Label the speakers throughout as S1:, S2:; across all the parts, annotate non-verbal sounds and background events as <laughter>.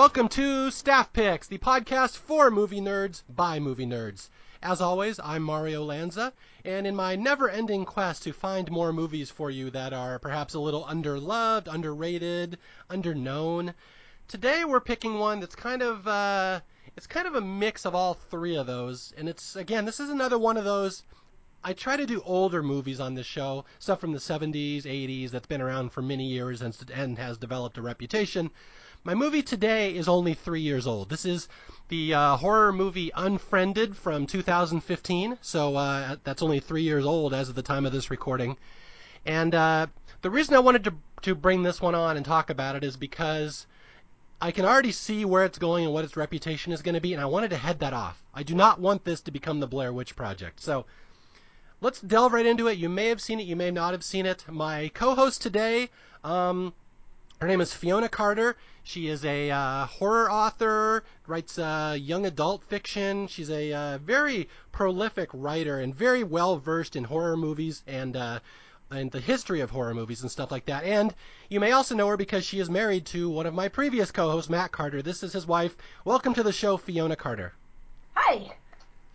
S1: Welcome to Staff Picks, the podcast for movie nerds by movie nerds. As always, I'm Mario Lanza, and in my never-ending quest to find more movies for you that are perhaps a little underloved, underrated, underknown, today we're picking one that's kind of uh, it's kind of a mix of all three of those, and it's again this is another one of those. I try to do older movies on this show, stuff from the 70s, 80s that's been around for many years and, and has developed a reputation. My movie today is only three years old. This is the uh, horror movie Unfriended from 2015, so uh, that's only three years old as of the time of this recording. And uh, the reason I wanted to to bring this one on and talk about it is because I can already see where it's going and what its reputation is going to be, and I wanted to head that off. I do not want this to become the Blair Witch Project. So let's delve right into it. You may have seen it, you may not have seen it. My co-host today, um, her name is Fiona Carter. She is a uh, horror author, writes uh, young adult fiction. She's a uh, very prolific writer and very well versed in horror movies and uh, and the history of horror movies and stuff like that. And you may also know her because she is married to one of my previous co-hosts, Matt Carter. This is his wife. Welcome to the show, Fiona Carter.
S2: Hi.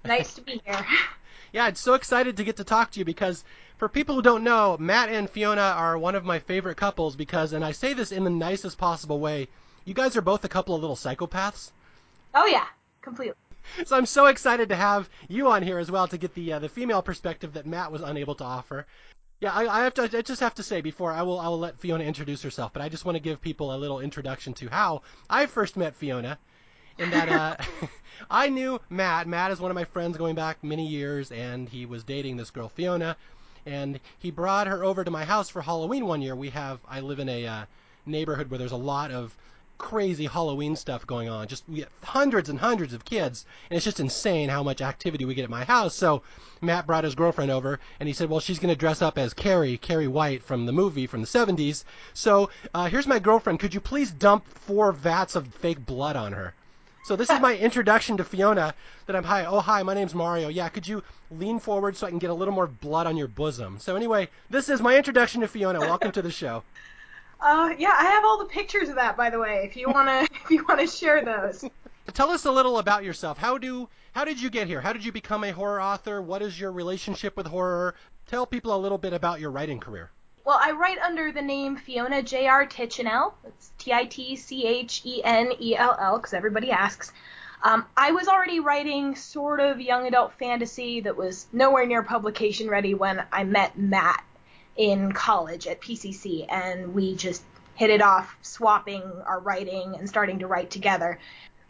S2: Nice to be here. <laughs>
S1: yeah, I'm so excited to get to talk to you because for people who don't know, Matt and Fiona are one of my favorite couples because, and I say this in the nicest possible way, you guys are both a couple of little psychopaths.
S2: Oh yeah, completely. <laughs>
S1: So I'm so excited to have you on here as well to get the uh, the female perspective that Matt was unable to offer. Yeah, I, I have to. I just have to say before I will I will let Fiona introduce herself, but I just want to give people a little introduction to how I first met Fiona. In that uh, <laughs> <laughs> I knew Matt. Matt is one of my friends going back many years, and he was dating this girl Fiona and he brought her over to my house for Halloween one year. We have I live in a uh, neighborhood where there's a lot of crazy Halloween stuff going on. Just we get hundreds and hundreds of kids, and it's just insane how much activity we get at my house. So Matt brought his girlfriend over, and he said, "Well, she's going to dress up as Carrie, Carrie White from the movie from the 70s. So uh, here's my girlfriend. Could you please dump four vats of fake blood on her?" So this is my introduction to Fiona. That I'm hi. Oh hi, my name's Mario. Yeah, could you lean forward so I can get a little more blood on your bosom? So anyway, this is my introduction to Fiona. Welcome to the show. <laughs>
S2: Uh, yeah, I have all the pictures of that, by the way. If you wanna, <laughs> if you wanna share those.
S1: Tell us a little about yourself. How do, how did you get here? How did you become a horror author? What is your relationship with horror? Tell people a little bit about your writing career.
S2: Well, I write under the name Fiona J.R. Titchenell. It's T I T C H E N E L L, because everybody asks. Um, I was already writing sort of young adult fantasy that was nowhere near publication ready when I met Matt in college at PCC, and we just hit it off, swapping our writing and starting to write together.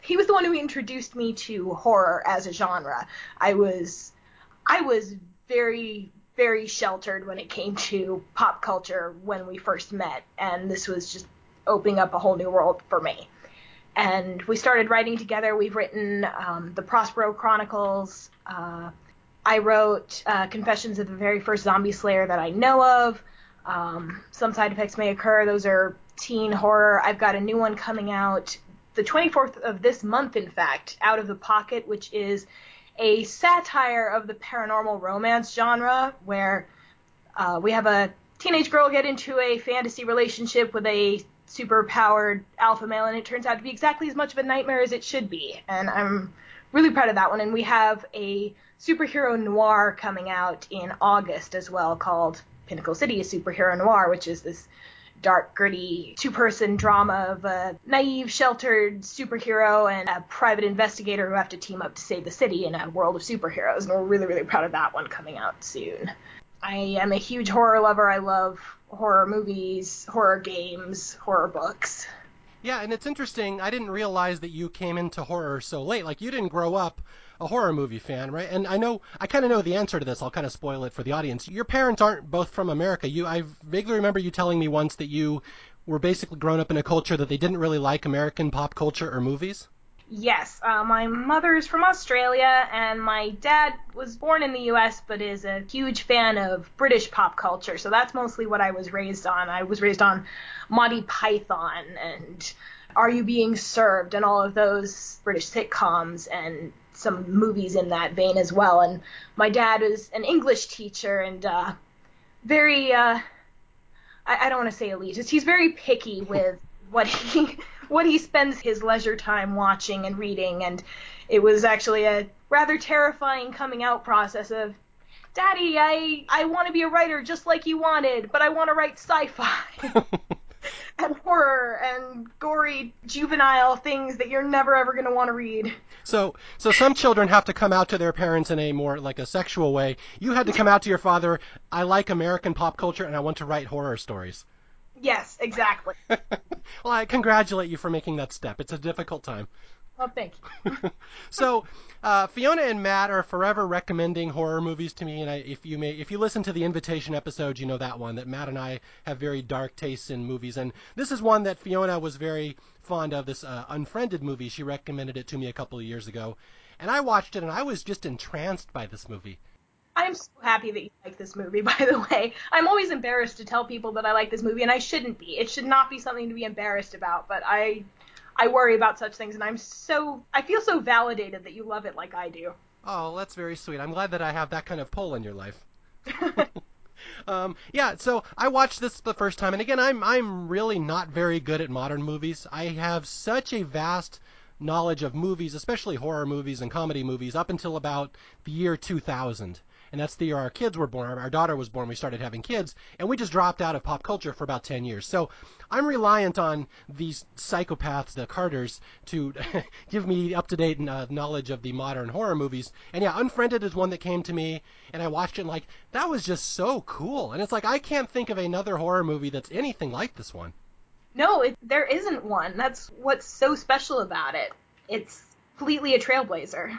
S2: He was the one who introduced me to horror as a genre. I was I was very very sheltered when it came to pop culture when we first met, and this was just opening up a whole new world for me. And we started writing together. We've written um, the Prospero Chronicles. Uh, I wrote uh, Confessions of the Very First Zombie Slayer that I know of. Um, some side effects may occur. Those are teen horror. I've got a new one coming out the 24th of this month, in fact, Out of the Pocket, which is a satire of the paranormal romance genre where uh, we have a teenage girl get into a fantasy relationship with a super powered alpha male, and it turns out to be exactly as much of a nightmare as it should be. And I'm really proud of that one. And we have a superhero noir coming out in August as well called Pinnacle City, a superhero noir, which is this dark, gritty two person drama of a naive, sheltered superhero and a private investigator who have to team up to save the city in a world of superheroes. And we're really, really proud of that one coming out soon. I am a huge horror lover. I love horror movies, horror games, horror books.
S1: Yeah, and it's interesting. I didn't realize that you came into horror so late. Like, you didn't grow up a horror movie fan, right? And I know I kind of know the answer to this. I'll kind of spoil it for the audience. Your parents aren't both from America. You, I vaguely remember you telling me once that you were basically grown up in a culture that they didn't really like American pop culture or movies.
S2: Yes, uh, my mother is from Australia, and my dad was born in the U.S. but is a huge fan of British pop culture. So that's mostly what I was raised on. I was raised on Monty Python and Are You Being Served and all of those British sitcoms and some movies in that vein as well. And my dad was an English teacher and uh, very, uh, I, I don't want to say elitist. He's very picky with <laughs> what he what he spends his leisure time watching and reading, and it was actually a rather terrifying coming out process of, Daddy, I I want to be a writer just like you wanted, but I want to write sci-fi. <laughs> and horror and gory juvenile things that you're never ever going to want to read.
S1: So, so some children have to come out to their parents in a more like a sexual way. You had to come out to your father. I like American pop culture and I want to write horror stories.
S2: Yes, exactly. <laughs>
S1: well, I congratulate you for making that step. It's a difficult time.
S2: Well, thank you. <laughs>
S1: so, uh, Fiona and Matt are forever recommending horror movies to me, and I, if you may, if you listen to the invitation episode, you know that one that Matt and I have very dark tastes in movies, and this is one that Fiona was very fond of. This uh, Unfriended movie, she recommended it to me a couple of years ago, and I watched it, and I was just entranced by this movie.
S2: I'm so happy that you like this movie, <laughs> by the way. I'm always embarrassed to tell people that I like this movie, and I shouldn't be. It should not be something to be embarrassed about, but I I worry about such things, and I'm so I feel so validated that you love it like I do.
S1: Oh, that's very sweet. I'm glad that I have that kind of pull in your life. <laughs> um, yeah, so I watched this the first time, and again, I'm I'm really not very good at modern movies. I have such a vast knowledge of movies, especially horror movies and comedy movies, up until about the year 2000 and that's the year our kids were born. Our daughter was born. We started having kids, and we just dropped out of pop culture for about 10 years. So I'm reliant on these psychopaths, the Carters, to <laughs> give me up to date uh, knowledge of the modern horror movies. And yeah, Unfriended is one that came to me, and I watched it and like that was just so cool. And it's like I can't think of another horror movie that's anything like this one.
S2: No, it, there isn't one. That's what's so special about it. It's completely a trailblazer.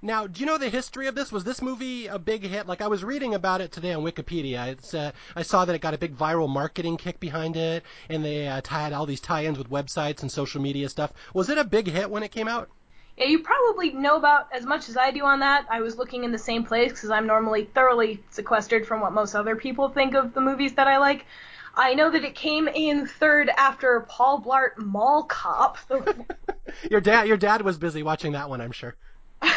S1: Now, do you know the history of this? Was this movie a big hit? Like I was reading about it today on Wikipedia. It's uh, I saw that it got a big viral marketing kick behind it, and they uh, tied all these tie-ins with websites and social media stuff. Was it a big hit when it came out?
S2: Yeah, you probably know about as much as I do on that. I was looking in the same place because I'm normally thoroughly sequestered from what most other people think of the movies that I like. I know that it came in third after Paul Blart Mall Cop. <laughs>
S1: your dad, your dad was busy watching that one, I'm sure. <laughs>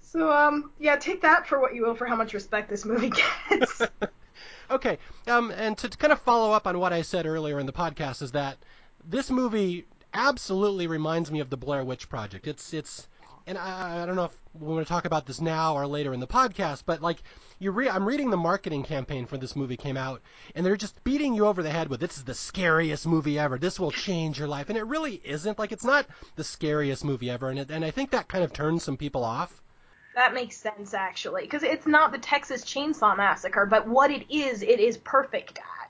S2: so um yeah, take that for what you will for how much respect this movie gets. <laughs>
S1: okay, um, and to kind of follow up on what I said earlier in the podcast is that this movie absolutely reminds me of the Blair Witch Project. It's it's and I, I don't know if we want to talk about this now or later in the podcast, but like you re- I'm reading the marketing campaign for this movie came out, and they're just beating you over the head with this is the scariest movie ever. This will change your life, and it really isn't. Like it's not the scariest movie ever, and it, and I think that kind of turns some people off.
S2: That makes sense actually, because it's not the Texas Chainsaw Massacre, but what it is, it is perfect at.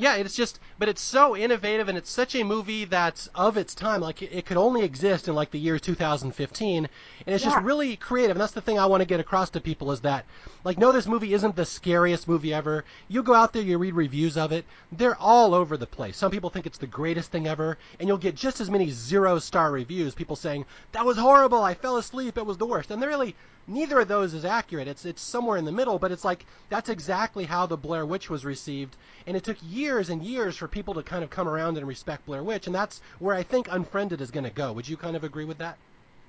S1: Yeah, it's just, but it's so innovative, and it's such a movie that's of its time. Like it, it could only exist in like the year 2015, and it's yeah. just really creative. And that's the thing I want to get across to people is that, like, no, this movie isn't the scariest movie ever. You go out there, you read reviews of it, they're all over the place. Some people think it's the greatest thing ever, and you'll get just as many zero star reviews. People saying that was horrible, I fell asleep, it was the worst, and they're really neither of those is accurate. It's it's somewhere in the middle, but it's like that's exactly how the Blair Witch was received, and it took years and years for people to kind of come around and respect Blair Witch, and that's where I think Unfriended is going to go. Would you kind of agree with that?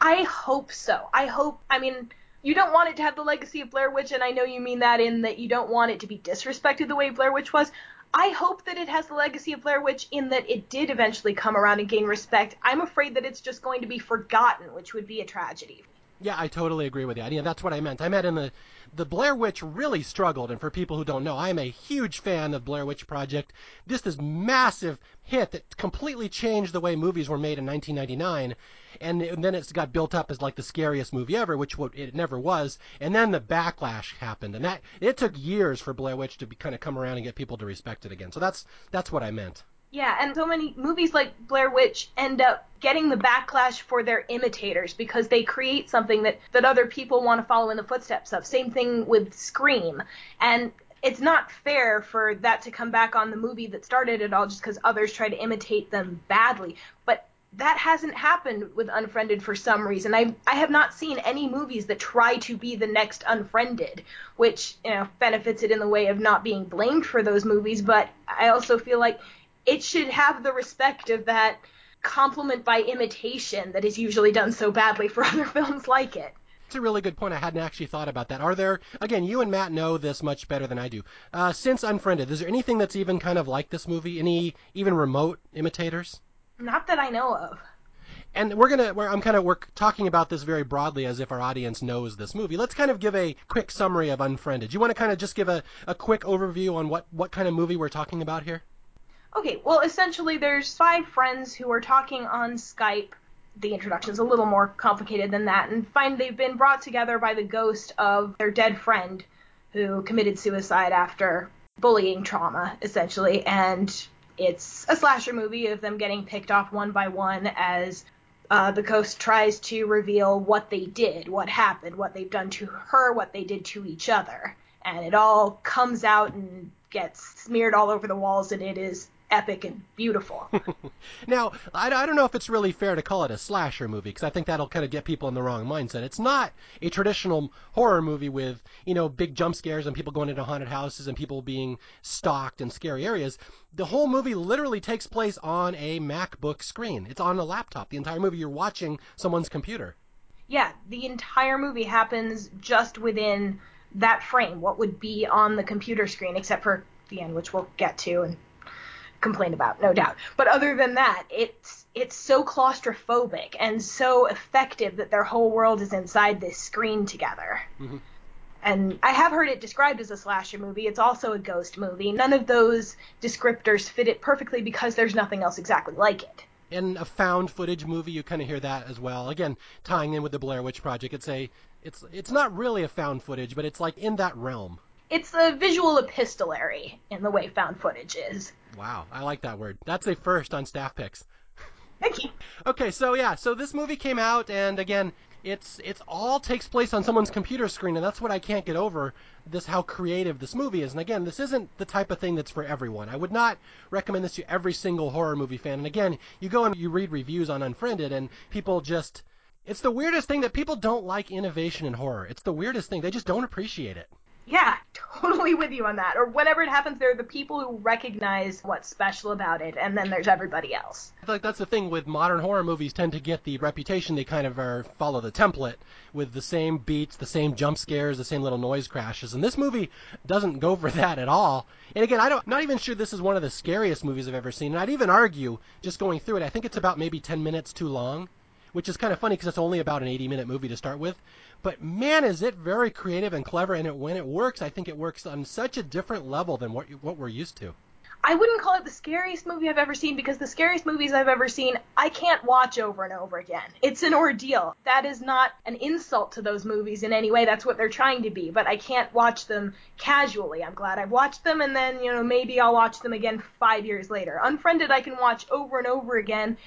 S2: I hope so. I hope. I mean, you don't want it to have the legacy of Blair Witch, and I know you mean that in that you don't want it to be disrespected the way Blair Witch was. I hope that it has the legacy of Blair Witch in that it did eventually come around and gain respect. I'm afraid that it's just going to be forgotten, which would be a tragedy.
S1: Yeah, I totally agree with you. Yeah, that's what I meant. I meant in the the Blair Witch really struggled, and for people who don't know, I'm a huge fan of Blair Witch Project. This is massive hit that completely changed the way movies were made in 1999, and, and then it's got built up as like the scariest movie ever, which it never was. And then the backlash happened, and that it took years for Blair Witch to be, kind of come around and get people to respect it again. So that's that's what I meant.
S2: Yeah, and so many movies like Blair Witch end up getting the backlash for their imitators because they create something that, that other people want to follow in the footsteps of. Same thing with Scream. And it's not fair for that to come back on the movie that started it all just because others try to imitate them badly. But that hasn't happened with Unfriended for some reason. I I have not seen any movies that try to be the next Unfriended, which you know benefits it in the way of not being blamed for those movies. But I also feel like it should have the respect of that compliment by imitation that is usually done so badly for <laughs> other films like it.
S1: It's a really good point. I hadn't actually thought about that. Are there, again, you and Matt know this much better than I do. Uh, since Unfriended, is there anything that's even kind of like this movie? Any even remote imitators?
S2: Not that I know of.
S1: And we're gonna, we're, I'm kind of, we're talking about this very broadly as if our audience knows this movie. Let's kind of give a quick summary of Unfriended. You want to kind of just give a, a quick overview on what, what kind of movie we're talking about here?
S2: Okay, well, essentially, there's five friends who are talking on Skype. The introduction's a little more complicated than that, and find they've been brought together by the ghost of their dead friend who committed suicide after bullying trauma, essentially. And it's a slasher movie of them getting picked off one by one as uh, the ghost tries to reveal what they did, what happened, what they've done to her, what they did to each other. And it all comes out and gets smeared all over the walls, and it is epic and beautiful. <laughs>
S1: now, I, I, don't know if it's really fair to call it a slasher movie because I think that'll kind of get people in the wrong mindset. It's not a traditional horror movie with, you know, big jump scares and people going into haunted houses and people being stalked in scary areas. The whole movie literally takes place on a MacBook screen. It's on a laptop. The entire movie you're watching someone's computer.
S2: Yeah, the entire movie happens just within that frame, what would be on the computer screen, except for the end, which we'll get to and complain about, no doubt. But other than that, it's it's so claustrophobic and so effective that their whole world is inside this screen together. Mm-hmm. And I have heard it described as a slasher movie. It's also a ghost movie. None of those descriptors fit it perfectly because there's nothing else exactly like it.
S1: In a found footage movie, you kind of hear that as well. Again, tying in with the Blair Witch Project, it's a it's it's not really a found footage, but it's like in that realm
S2: it's a visual epistolary in the way found footage is.
S1: Wow, I like that word. That's a first on staff picks.
S2: Thank you.
S1: Okay, so yeah, so this movie came out, and again, it's it's all takes place on someone's computer screen, and that's what I can't get over. This how creative this movie is, and again, this isn't the type of thing that's for everyone. I would not recommend this to every single horror movie fan. And again, you go and you read reviews on Unfriended, and people just it's the weirdest thing that people don't like innovation in horror. It's the weirdest thing. They just don't appreciate it.
S2: Yeah, <laughs> totally with you on that. Or whenever it happens, there are the people who recognize what's special about it, and then there's everybody else.
S1: I feel like that's the thing with modern horror movies tend to get the reputation they kind of are follow the template with the same beats, the same jump scares, the same little noise crashes. And this movie doesn't go for <laughs> that at all. And again, I don't not even sure this is one of the scariest movies I've ever seen. And I'd even argue, just going through it, I think it's about maybe 10 minutes too long which is kind of funny because it's only about an 80 minute movie to start with. But man, is it very creative and clever, and it, when it works, I think it works on such a different level than what what we're used to.
S2: I wouldn't call it the scariest movie I've ever seen because the scariest movies I've ever seen I can't watch over and over again. It's an ordeal. That is not an insult to those movies in any way. That's what they're trying to be, but I can't watch them casually. I'm glad I've watched them and then, you know, maybe I'll watch them again 5 years later. Unfriended I can watch over and over again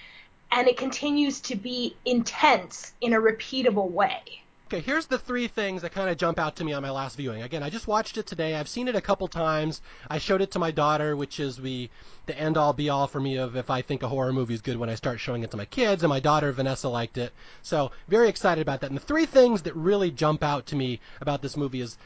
S2: and it continues to be intense in a repeatable way.
S1: Okay, here's the three things that kind of jump out to me on my last viewing. Again, I just watched it today. I've seen it a couple times. I showed it to my daughter, which is the the end all be all for me of if I think a horror movie is good when I start showing it to my kids. And my daughter Vanessa liked it, so very excited about that. And the three things that really jump out to me about this movie is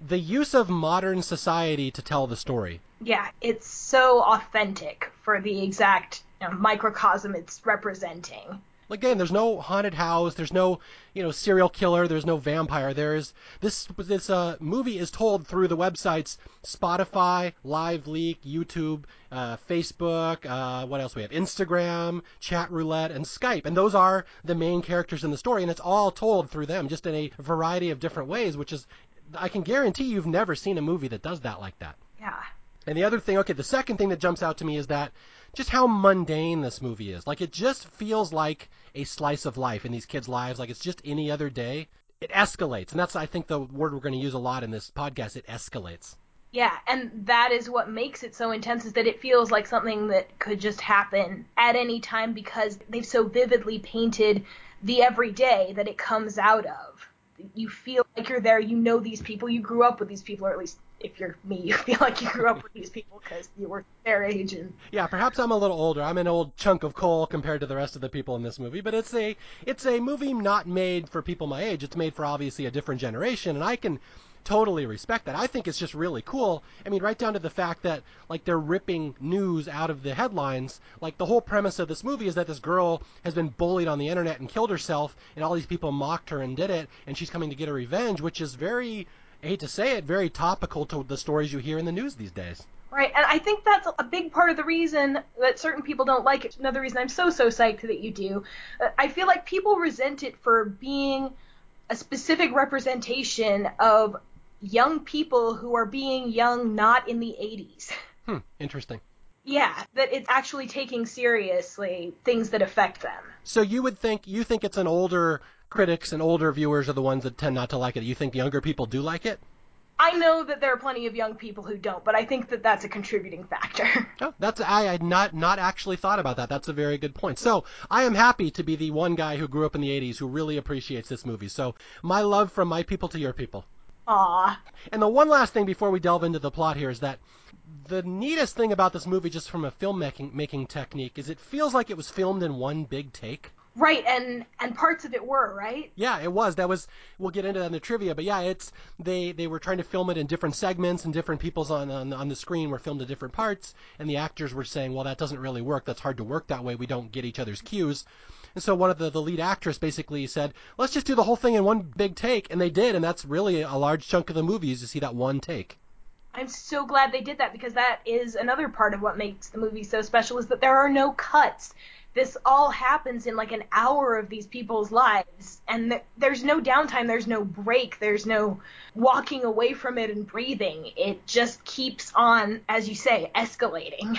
S1: the use of modern society to tell the story.
S2: Yeah, it's so authentic for the exact you know, microcosm it's representing.
S1: Again, there's no haunted house, there's no, you know, serial killer, there's no vampire. There's this this uh, movie is told through the websites Spotify, LiveLeak, YouTube, uh, Facebook, uh, what else we have? Instagram, Chat Roulette, and Skype, and those are the main characters in the story, and it's all told through them, just in a variety of different ways, which is, I can guarantee you've never seen a movie that does that like that.
S2: Yeah.
S1: And the other thing, okay, the second thing that jumps out to me is that just how mundane this movie is. Like it just feels like a slice of life in these kids' lives. Like it's just any other day. It escalates, and that's I think the word we're going to use a lot in this podcast. It escalates.
S2: Yeah, and that is what makes it so intense is that it feels like something that could just happen at any time because they've so vividly painted the everyday that it comes out of. You feel like you're there, you know these people, you grew up with these people, or at least if you're me, you feel like you grew up with these people because you were their age and
S1: yeah perhaps i'm a little older. I'm an old chunk of coal compared to the rest of the people in this movie but it's a it's a movie not made for people my age. It's made for obviously a different generation and i can totally respect that. I think it's just really cool. I mean right down to the fact that like they're ripping news out of the headlines. Like the whole premise of this movie is that this girl has been bullied on the internet and killed herself and all these people mocked her and did it and she's coming to get her revenge which is very I hate to say it, very topical to the stories you hear in the news these days.
S2: Right, and I think that's a big part of the reason that certain people don't like it. Another reason I'm so so psyched that you do. Uh, I feel like people resent it for being a specific representation of young people who are being young not in the 80s. <laughs>
S1: Hmm, interesting.
S2: Yeah, that it's actually taking seriously things that affect them.
S1: So you would think you think it's an older critics and older viewers are the ones that tend not to like it. You think younger people do like it?
S2: I know that there are plenty of young people who don't, but I think that that's a contributing factor. <laughs>
S1: Oh, that's I had not not actually thought about that. That's a very good point. So I am happy to be the one guy who grew up in the '80s who really appreciates this movie. So my love from my people to your people.
S2: Aw.
S1: And the one last thing before we delve into the plot here is that the neatest thing about this movie, just from a filmmaking making technique, is it feels like it was filmed in one big take.
S2: Right, and and parts of it were right.
S1: Yeah, it was. That was. We'll get into that in the trivia, but yeah, it's they they were trying to film it in different segments, and different people's on on, on the screen were filmed in different parts, and the actors were saying, well, that doesn't really work. That's hard to work that way. We don't get each other's cues. And so one of the the lead actress basically said, let's just do the whole thing in one big take, and they did, and that's really a large chunk of the movie is to see that one take.
S2: I'm so glad they did that because that is another part of what makes the movie so special is that there are no cuts this all happens in like an hour of these people's lives and th- there's no downtime there's no break there's no walking away from it and breathing. It just keeps on as you say escalating.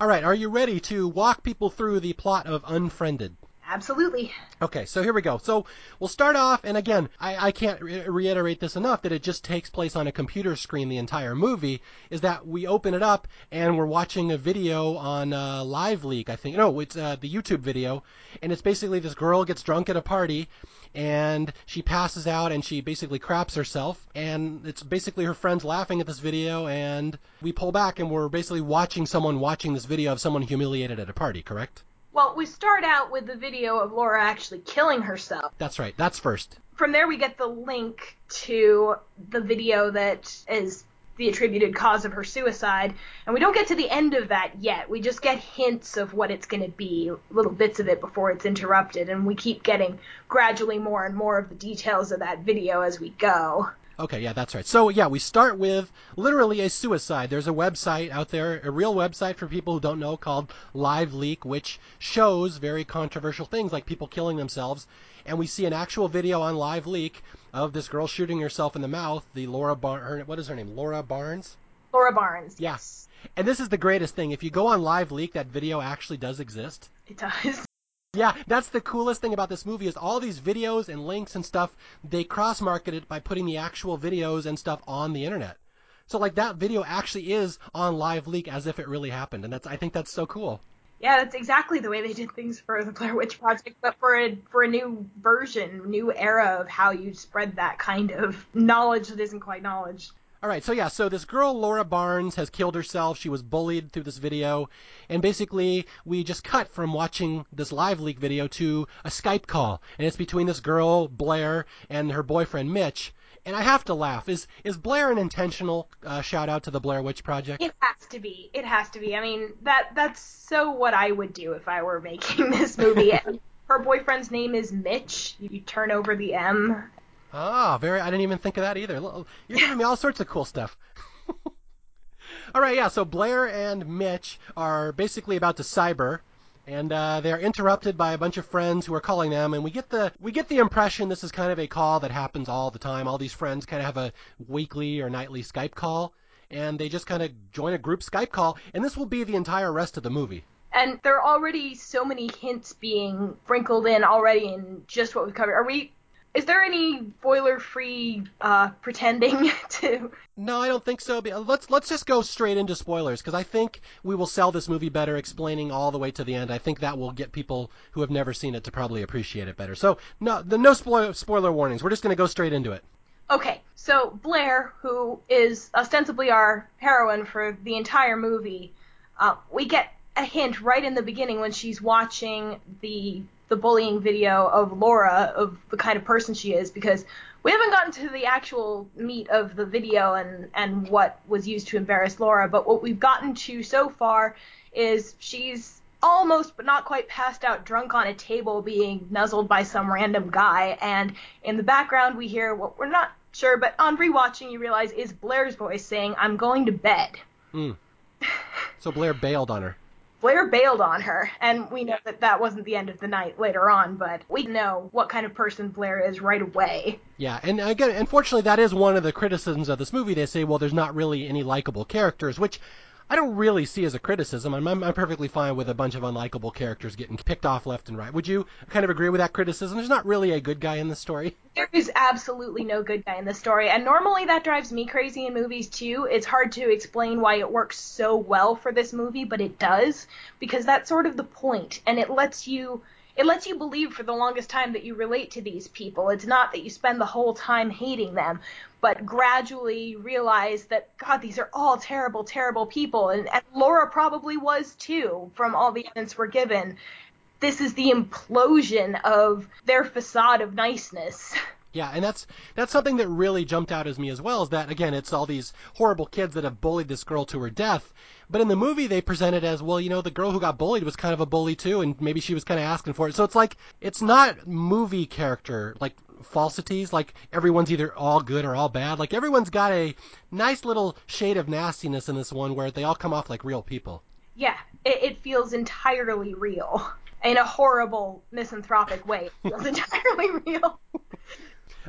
S1: All right are you ready to walk people through the plot of unfriended
S2: Absolutely.
S1: Okay, so here we go. So we'll start off, and again, I, I can't re- reiterate this enough that it just takes place on a computer screen the entire movie. Is that we open it up and we're watching a video on uh, Live Leak, I think. No, it's uh, the YouTube video, and it's basically this girl gets drunk at a party, and she passes out and she basically craps herself, and it's basically her friends laughing at this video, and we pull back and we're basically watching someone watching this video of someone humiliated at a party, correct?
S2: Well, we start out with the video of Laura actually killing herself.
S1: That's right. That's first.
S2: From there, we get the link to the video that is the attributed cause of her suicide. And we don't get to the end of that yet. We just get hints of what it's going to be, little bits of it before it's interrupted. And we keep getting gradually more and more of the details of that video as we go.
S1: Okay, yeah, that's right. So, yeah, we start with literally a suicide. There's a website out there, a real website for people who don't know called Live Leak, which shows very controversial things like people killing themselves. And we see an actual video on Live Leak of this girl shooting herself in the mouth, the Laura Barnes, what is her name? Laura Barnes?
S2: Laura Barnes.
S1: Yes. And this is the greatest thing. If you go on Live Leak, that video actually does exist.
S2: It does. <laughs>
S1: Yeah, that's the coolest thing about this movie is all these videos and links and stuff, they cross market it by putting the actual videos and stuff on the internet. So like that video actually is on Live Leak as if it really happened, and that's I think that's so cool.
S2: Yeah, that's exactly the way they did things for the Blair Witch Project, but for a for a new version, new era of how you spread that kind of knowledge that isn't quite knowledge.
S1: All right, so yeah, so this girl Laura Barnes has killed herself. She was bullied through this video, and basically we just cut from watching this live leak video to a Skype call, and it's between this girl Blair and her boyfriend Mitch. And I have to laugh. Is is Blair an intentional uh, shout out to the Blair Witch Project?
S2: It has to be. It has to be. I mean, that that's so what I would do if I were making <laughs> this movie. her boyfriend's name is Mitch. You turn over the M
S1: Ah, very. I didn't even think of that either. You're giving me all sorts of cool stuff. <laughs> all right, yeah. So Blair and Mitch are basically about to cyber, and uh, they're interrupted by a bunch of friends who are calling them, and we get the we get the impression this is kind of a call that happens all the time. All these friends kind of have a weekly or nightly Skype call, and they just kind of join a group Skype call, and this will be the entire rest of the movie.
S2: And there are already so many hints being sprinkled in already in just what we've covered. Are we is there any boiler-free uh, pretending <laughs> to?
S1: No, I don't think so. Let's let's just go straight into spoilers because I think we will sell this movie better explaining all the way to the end. I think that will get people who have never seen it to probably appreciate it better. So no, the no spoiler spoiler warnings. We're just going to go straight into it.
S2: Okay, so Blair, who is ostensibly our heroine for the entire movie, uh, we get a hint right in the beginning when she's watching the the bullying video of Laura of the kind of person she is because we haven't gotten to the actual meat of the video and and what was used to embarrass Laura, but what we've gotten to so far is she's almost but not quite passed out drunk on a table being nuzzled by some random guy and in the background we hear what we're not sure but on rewatching you realize is Blair's voice saying I'm going to bed.
S1: Mm. <laughs> So Blair bailed on her.
S2: Blair bailed on her, and we know that that wasn't the end of the night later on, but we know what kind of person Blair is right away.
S1: Yeah, and again, unfortunately, that is one of the criticisms of this movie. They say, well, there's not really any likable characters, which I don't really see as a criticism. I'm, I'm, perfectly fine with a bunch of unlikable characters getting picked off left and right. Would you kind of agree with that criticism? There's not really a good guy in the story. <laughs>
S2: There is absolutely no good guy in the story, and normally that drives me crazy in movies too. It's hard to explain why it works so well for this movie, but it does because that's sort of the point, and it lets you it lets you believe for the longest time that you relate to these people. It's not that you spend the whole time hating them, but gradually realize that God, these are all terrible, terrible people, and, and Laura probably was too, from all the evidence we're given. This is the implosion of their facade of niceness. <laughs>
S1: Yeah, and that's that's something that really jumped out as me as well. Is that again, it's all these horrible kids that have bullied this girl to her death. But in the movie, they present it as well. You know, the girl who got bullied was kind of a bully too, and maybe she was kind of asking for it. So it's like it's not movie character like falsities. Like everyone's either all good or all bad. Like everyone's got a nice little shade of nastiness in this one where they all come off like real people.
S2: Yeah, it, it feels entirely real in a horrible misanthropic way. It feels <laughs> entirely real.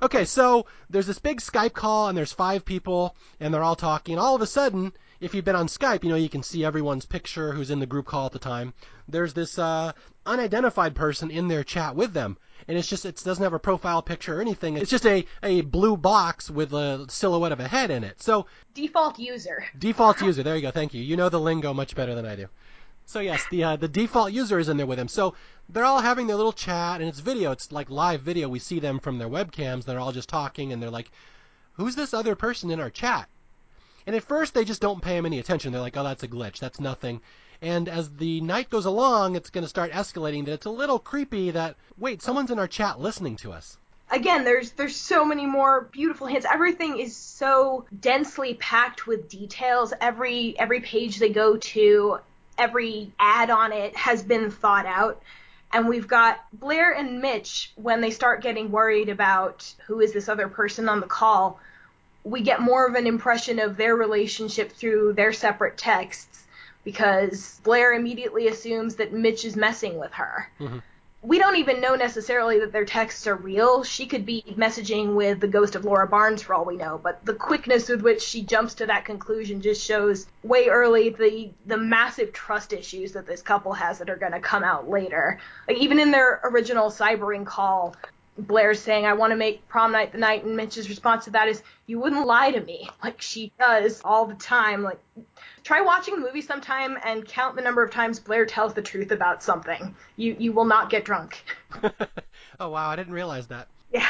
S1: Okay, so there's this big Skype call, and there's five people, and they're all talking. All of a sudden, if you've been on Skype, you know you can see everyone's picture who's in the group call at the time. There's this uh, unidentified person in their chat with them, and it's just it doesn't have a profile picture or anything. It's just a a blue box with a silhouette of a head in it. So
S2: default user.
S1: Default user. There you go. Thank you. You know the lingo much better than I do. So yes, the uh, the default user is in there with them. So they're all having their little chat, and it's video. It's like live video. We see them from their webcams. They're all just talking, and they're like, "Who's this other person in our chat?" And at first, they just don't pay him any attention. They're like, "Oh, that's a glitch. That's nothing." And as the night goes along, it's going to start escalating. That it's a little creepy. That wait, someone's in our chat listening to us
S2: again there's there's so many more beautiful hints everything is so densely packed with details every every page they go to every ad on it has been thought out and we've got Blair and Mitch when they start getting worried about who is this other person on the call we get more of an impression of their relationship through their separate texts because Blair immediately assumes that Mitch is messing with her. Mm-hmm. We don't even know necessarily that their texts are real. She could be messaging with the ghost of Laura Barnes for all we know, but the quickness with which she jumps to that conclusion just shows way early the the massive trust issues that this couple has that are going to come out later. Like even in their original cybering call, Blair's saying, I want to make prom night the night, and Mitch's response to that is, You wouldn't lie to me. <laughs> Like she does all the time. Like, try watching the movie sometime and count the number of times Blair tells the truth about something. You you will not get drunk. <laughs>
S1: oh wow, I didn't realize that.
S2: Yeah.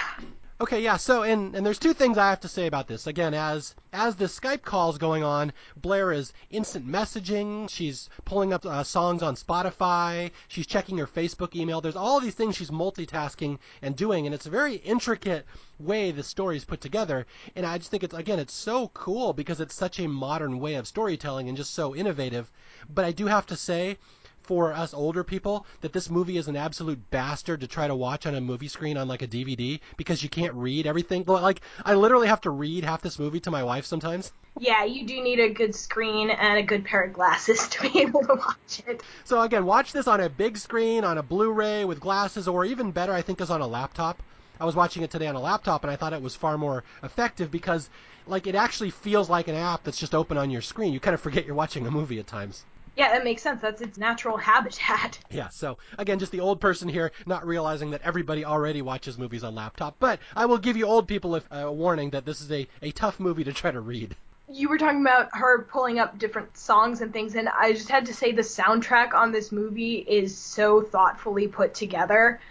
S1: Okay, yeah. So, and and there's two things I have to say about this. Again, as as the Skype call is going on, Blair is instant messaging. She's pulling up uh, songs on Spotify. She's checking her Facebook email. There's all these things she's multitasking and doing, and it's a very intricate way the story is put together. And I just think it's again, it's so cool because it's such a modern way of storytelling and just so innovative. But I do have to say for us older people that this movie is an absolute bastard to try to watch on a movie screen on like a DVD because you can't read everything. Like I literally have to read half this movie to my wife sometimes.
S2: Yeah, you do need a good screen and a good pair of glasses <laughs> to be able to watch it.
S1: So again, watch this on a big screen, on a Blu-ray with glasses, or even better, I think, is on a laptop. I was watching it today on a laptop, and I thought it was far more effective because, like, it actually feels like an app that's just open on your screen. You kind of forget you're watching a movie at times.
S2: Yeah, that makes sense. That's its natural habitat. <laughs>
S1: Yeah, so again, just the old person here not realizing that everybody already watches movies on laptop. But I will give you old people a, a warning that this is a, a tough movie to try to read.
S2: You were talking about her pulling up different songs and things, and I just had to say the soundtrack on this movie is so thoughtfully put together.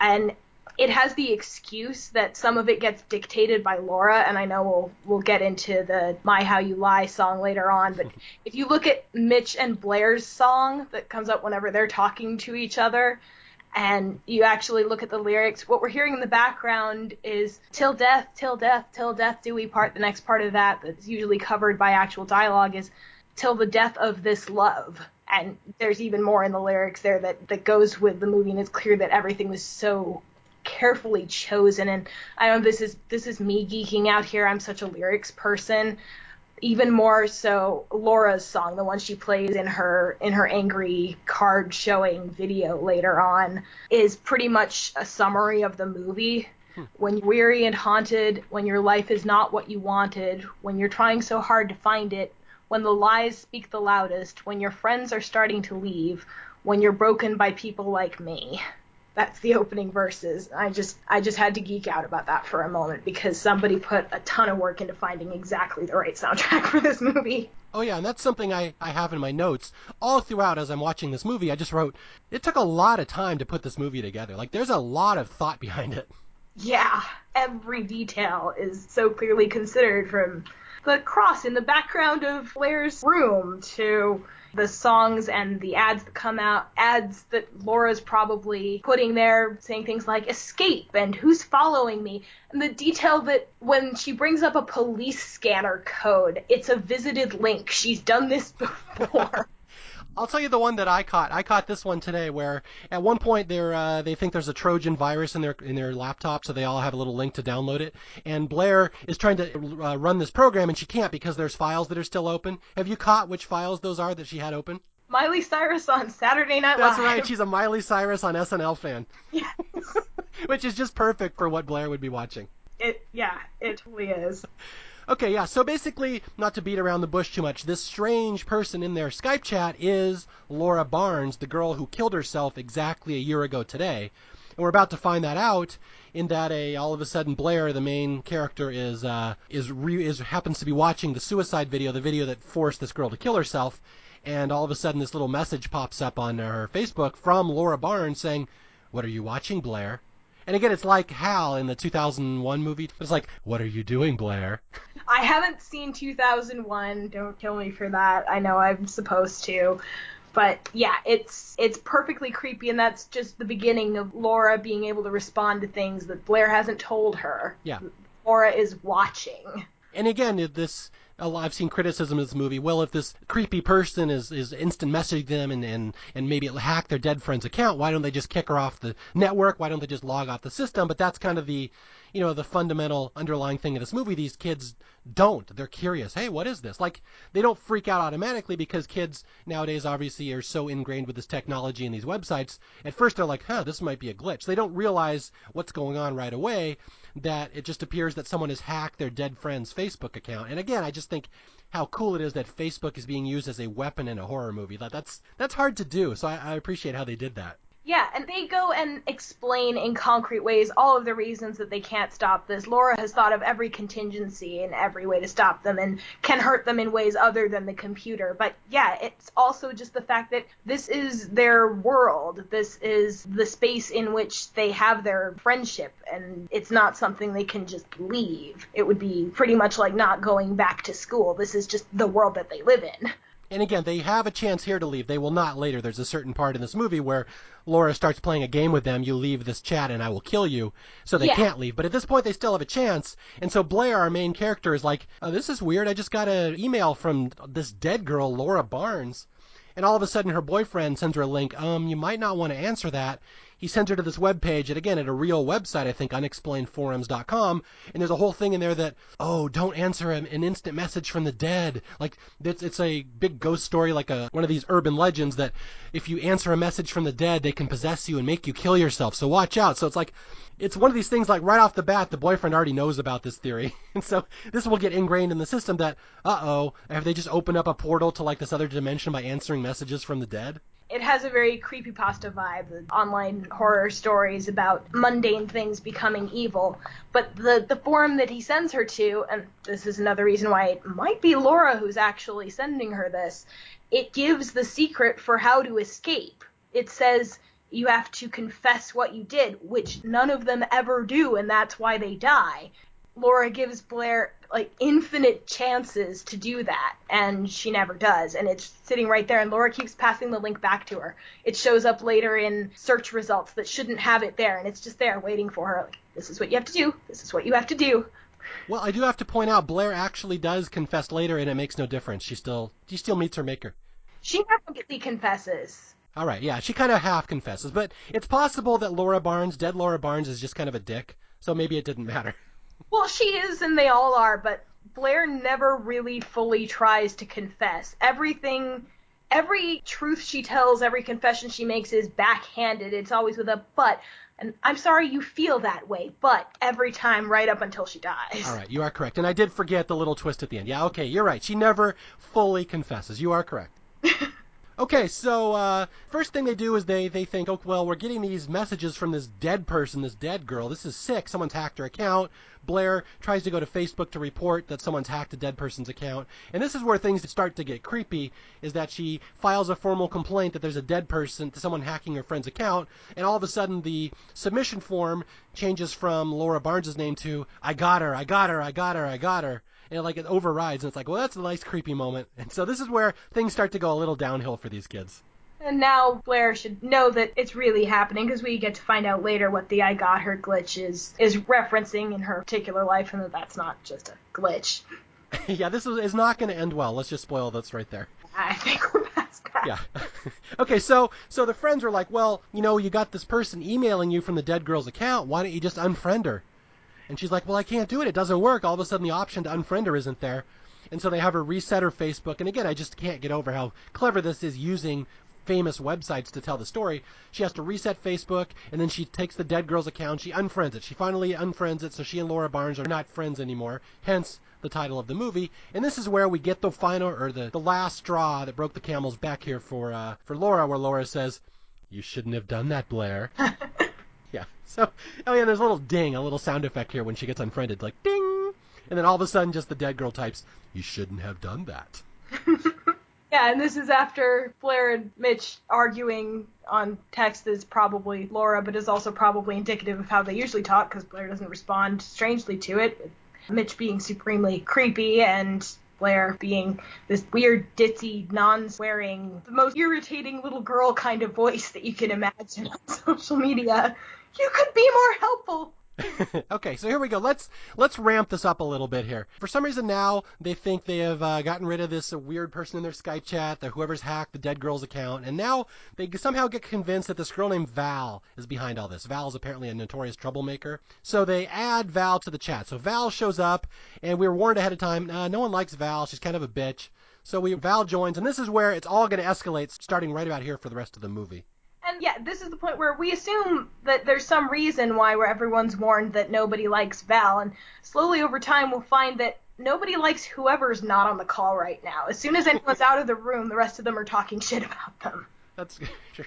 S2: And it has the excuse that some of it gets dictated by Laura, and I know we'll we'll get into the "My How You Lie" song later on. But <laughs> if you look at Mitch and Blair's song that comes up whenever they're talking to each other, and you actually look at the lyrics, what we're hearing in the background is "Till death, till death, till death do we part." The next part of that, that's usually covered by actual dialogue, is "Till the death of this love." And there's even more in the lyrics there that, that goes with the movie, and it's clear that everything was so carefully chosen. And I know this is this is me geeking out here. I'm such a lyrics person. even more so Laura's song, the one she plays in her in her angry card showing video later on, is pretty much a summary of the movie. Hmm. When you're weary and haunted, when your life is not what you wanted, when you're trying so hard to find it, when the lies speak the loudest, when your friends are starting to leave, when you're broken by people like me that's the opening verses. I just I just had to geek out about that for a moment because somebody put a ton of work into finding exactly the right soundtrack for this movie.
S1: Oh yeah, and that's something I, I have in my notes all throughout as I'm watching this movie. I just wrote it took a lot of time to put this movie together. Like there's a lot of thought behind it.
S2: Yeah, every detail is so clearly considered from the cross in the background of Blair's room to the songs and the ads that come out, ads that Laura's probably putting there saying things like escape and who's following me. And the detail that when she brings up a police scanner code, it's a visited link. She's done this <laughs> before.
S1: I'll tell you the one that I caught. I caught this one today, where at one point they're uh, they think there's a Trojan virus in their in their laptop, so they all have a little link to download it. And Blair is trying to uh, run this program, and she can't because there's files that are still open. Have you caught which files those are that she had open?
S2: Miley Cyrus on Saturday Night
S1: Live. That's
S2: right.
S1: She's a Miley Cyrus on SNL fan.
S2: Yes. <laughs>
S1: which is just perfect for what Blair would be watching.
S2: It yeah, it totally is.
S1: Okay, yeah, so basically, not to beat around the bush too much, this strange person in their Skype chat is Laura Barnes, the girl who killed herself exactly a year ago today. And we're about to find that out in that a all of a sudden Blair, the main character, is uh, is re- is happens to be watching the suicide video, the video that forced this girl to kill herself, and all of a sudden this little message pops up on her Facebook from Laura Barnes saying, "What are you watching, Blair?" And again, it's like Hal in the 2001 movie. It's like, what are you doing, Blair? <laughs>
S2: I haven't seen 2001. Don't kill me for that. I know I'm supposed to. But yeah, it's it's perfectly creepy, and that's just the beginning of Laura being able to respond to things that Blair hasn't told her.
S1: Yeah.
S2: Laura is watching.
S1: And again, this Oh, I've seen criticism of this movie. Well, if this creepy person is, is instant messaging them and, and, and maybe hack their dead friend's account, why don't they just kick her off the network? Why don't they just log off the system? But that's kind of the, you know, the fundamental underlying thing of this movie. These kids don't. They're curious. Hey, what is this? Like, they don't freak out automatically because kids nowadays obviously are so ingrained with this technology and these websites. At first, they're like, huh, this might be a glitch. They don't realize what's going on right away that it just appears that someone has hacked their dead friend's Facebook account. And again, I just think how cool it is that Facebook is being used as a weapon in a horror movie. That that's that's hard to do. So I, I appreciate how they did that.
S2: Yeah, and they go and explain in concrete ways all of the reasons that they can't stop this. Laura has thought of every contingency and every way to stop them and can hurt them in ways other than the computer. But yeah, it's also just the fact that this is their world. This is the space in which they have their friendship, and it's not something they can just leave. It would be pretty much like not going back to school. This is just the world that they live in.
S1: And again, they have a chance here to leave. They will not later. There's a certain part in this movie where Laura starts playing a game with them. You leave this chat and I will kill you. So they
S2: yeah.
S1: can't leave. But at this point, they still have a chance. And so Blair, our main character, is like, oh, this is weird. I just got an email from this dead girl, Laura Barnes. And all of a sudden, her boyfriend sends her a link. Um, you might not want to answer that he sent her to this web page, and again, at a real website, I think, unexplainedforums.com, and there's a whole thing in there that, oh, don't answer an, an instant message from the dead. Like, it's, it's a big ghost story, like a one of these urban legends that if you answer a message from the dead, they can possess you and make you kill yourself. So watch out. So it's like, it's one of these things like right off the bat, the boyfriend already knows about this theory. <laughs> And so this will get ingrained in the system that, uh oh, have they just opened up a portal to like this other dimension by answering messages from the dead?
S2: It has a very creepy pasta vibe, the online horror stories about mundane things becoming evil. But the, the forum that he sends her to, and this is another reason why it might be Laura who's actually sending her this, it gives the secret for how to escape. It says you have to confess what you did, which none of them ever do, and that's why they die. Laura gives Blair like infinite chances to do that and she never does and it's sitting right there and Laura keeps passing the link back to her. It shows up later in search results that shouldn't have it there and it's just there waiting for her like this is what you have to do. This is what you have to do.
S1: Well, I do have to point out Blair actually does confess later and it makes no difference. She still she still meets her maker.
S2: She never confesses.
S1: All right, yeah, she kind of half confesses, but it's possible that Laura Barnes, dead Laura Barnes is just kind of a dick. So maybe it didn't matter. <laughs>
S2: Well, she is, and they all are, but Blair never really fully tries to confess. Everything every truth she tells, every confession she makes is backhanded. It's always with a but. And I'm sorry you feel that way, but every time right up until she dies.
S1: All right, you are correct. And I did forget the little twist at the end. Yeah, okay, you're right. She never fully confesses. You are correct. <laughs> Okay, so uh, first thing they do is they they think, oh well, we're getting these messages from this dead person, this dead girl. This is sick. Someone's hacked her account. Blair tries to go to Facebook to report that someone's hacked a dead person's account, and this is where things start to get creepy. Is that she files a formal complaint that there's a dead person, someone hacking her friend's account, and all of a sudden the submission form changes from Laura Barnes's name to I got her, I got her, I got her, I got her and like it overrides, and it's like, well, that's a nice creepy moment. And so this is where things start to go a little downhill for these kids.
S2: And now Blair should know that it's really happening because we get to find out later what the I got her glitch is is referencing in her particular life, and that that's not just a glitch. <laughs>
S1: yeah, this is, is not going to end well. Let's just spoil this right there.
S2: I think we're past that.
S1: Yeah. <laughs> okay, so so the friends are like, well, you know, you got this person emailing you from the dead girl's account. Why don't you just unfriend her? And she's like, well, I can't do it. It doesn't work. All of a sudden, the option to unfriend her isn't there. And so they have her reset her Facebook. And again, I just can't get over how clever this is using famous websites to tell the story. She has to reset Facebook, and then she takes the dead girl's account. She unfriends it. She finally unfriends it, so she and Laura Barnes are not friends anymore. Hence the title of the movie. And this is where we get the final, or the, the last straw that broke the camel's back here for uh, for Laura, where Laura says, "You shouldn't have done that, Blair." <laughs> Yeah. So, oh yeah, there's a little ding, a little sound effect here when she gets unfriended, like ding, and then all of a sudden, just the dead girl types, "You shouldn't have done that." <laughs>
S2: yeah, and this is after Blair and Mitch arguing on text is probably Laura, but is also probably indicative of how they usually talk because Blair doesn't respond strangely to it. Mitch being supremely creepy and Blair being this weird, ditzy, non-swearing, the most irritating little girl kind of voice that you can imagine on <laughs> social media. You could be more helpful. <laughs>
S1: okay, so here we go. Let's let's ramp this up a little bit here. For some reason now they think they have uh, gotten rid of this weird person in their Skype chat, that whoever's hacked the dead girl's account, and now they somehow get convinced that this girl named Val is behind all this. Val is apparently a notorious troublemaker, so they add Val to the chat. So Val shows up, and we were warned ahead of time. Uh, no one likes Val. She's kind of a bitch. So we Val joins, and this is where it's all going to escalate, starting right about here for the rest of the movie.
S2: And yeah, this is the point where we assume that there's some reason why where everyone's warned that nobody likes Val, and slowly over time we'll find that nobody likes whoever's not on the call right now. As soon as anyone's out of the room, the rest of them are talking shit about them.
S1: That's <laughs> true.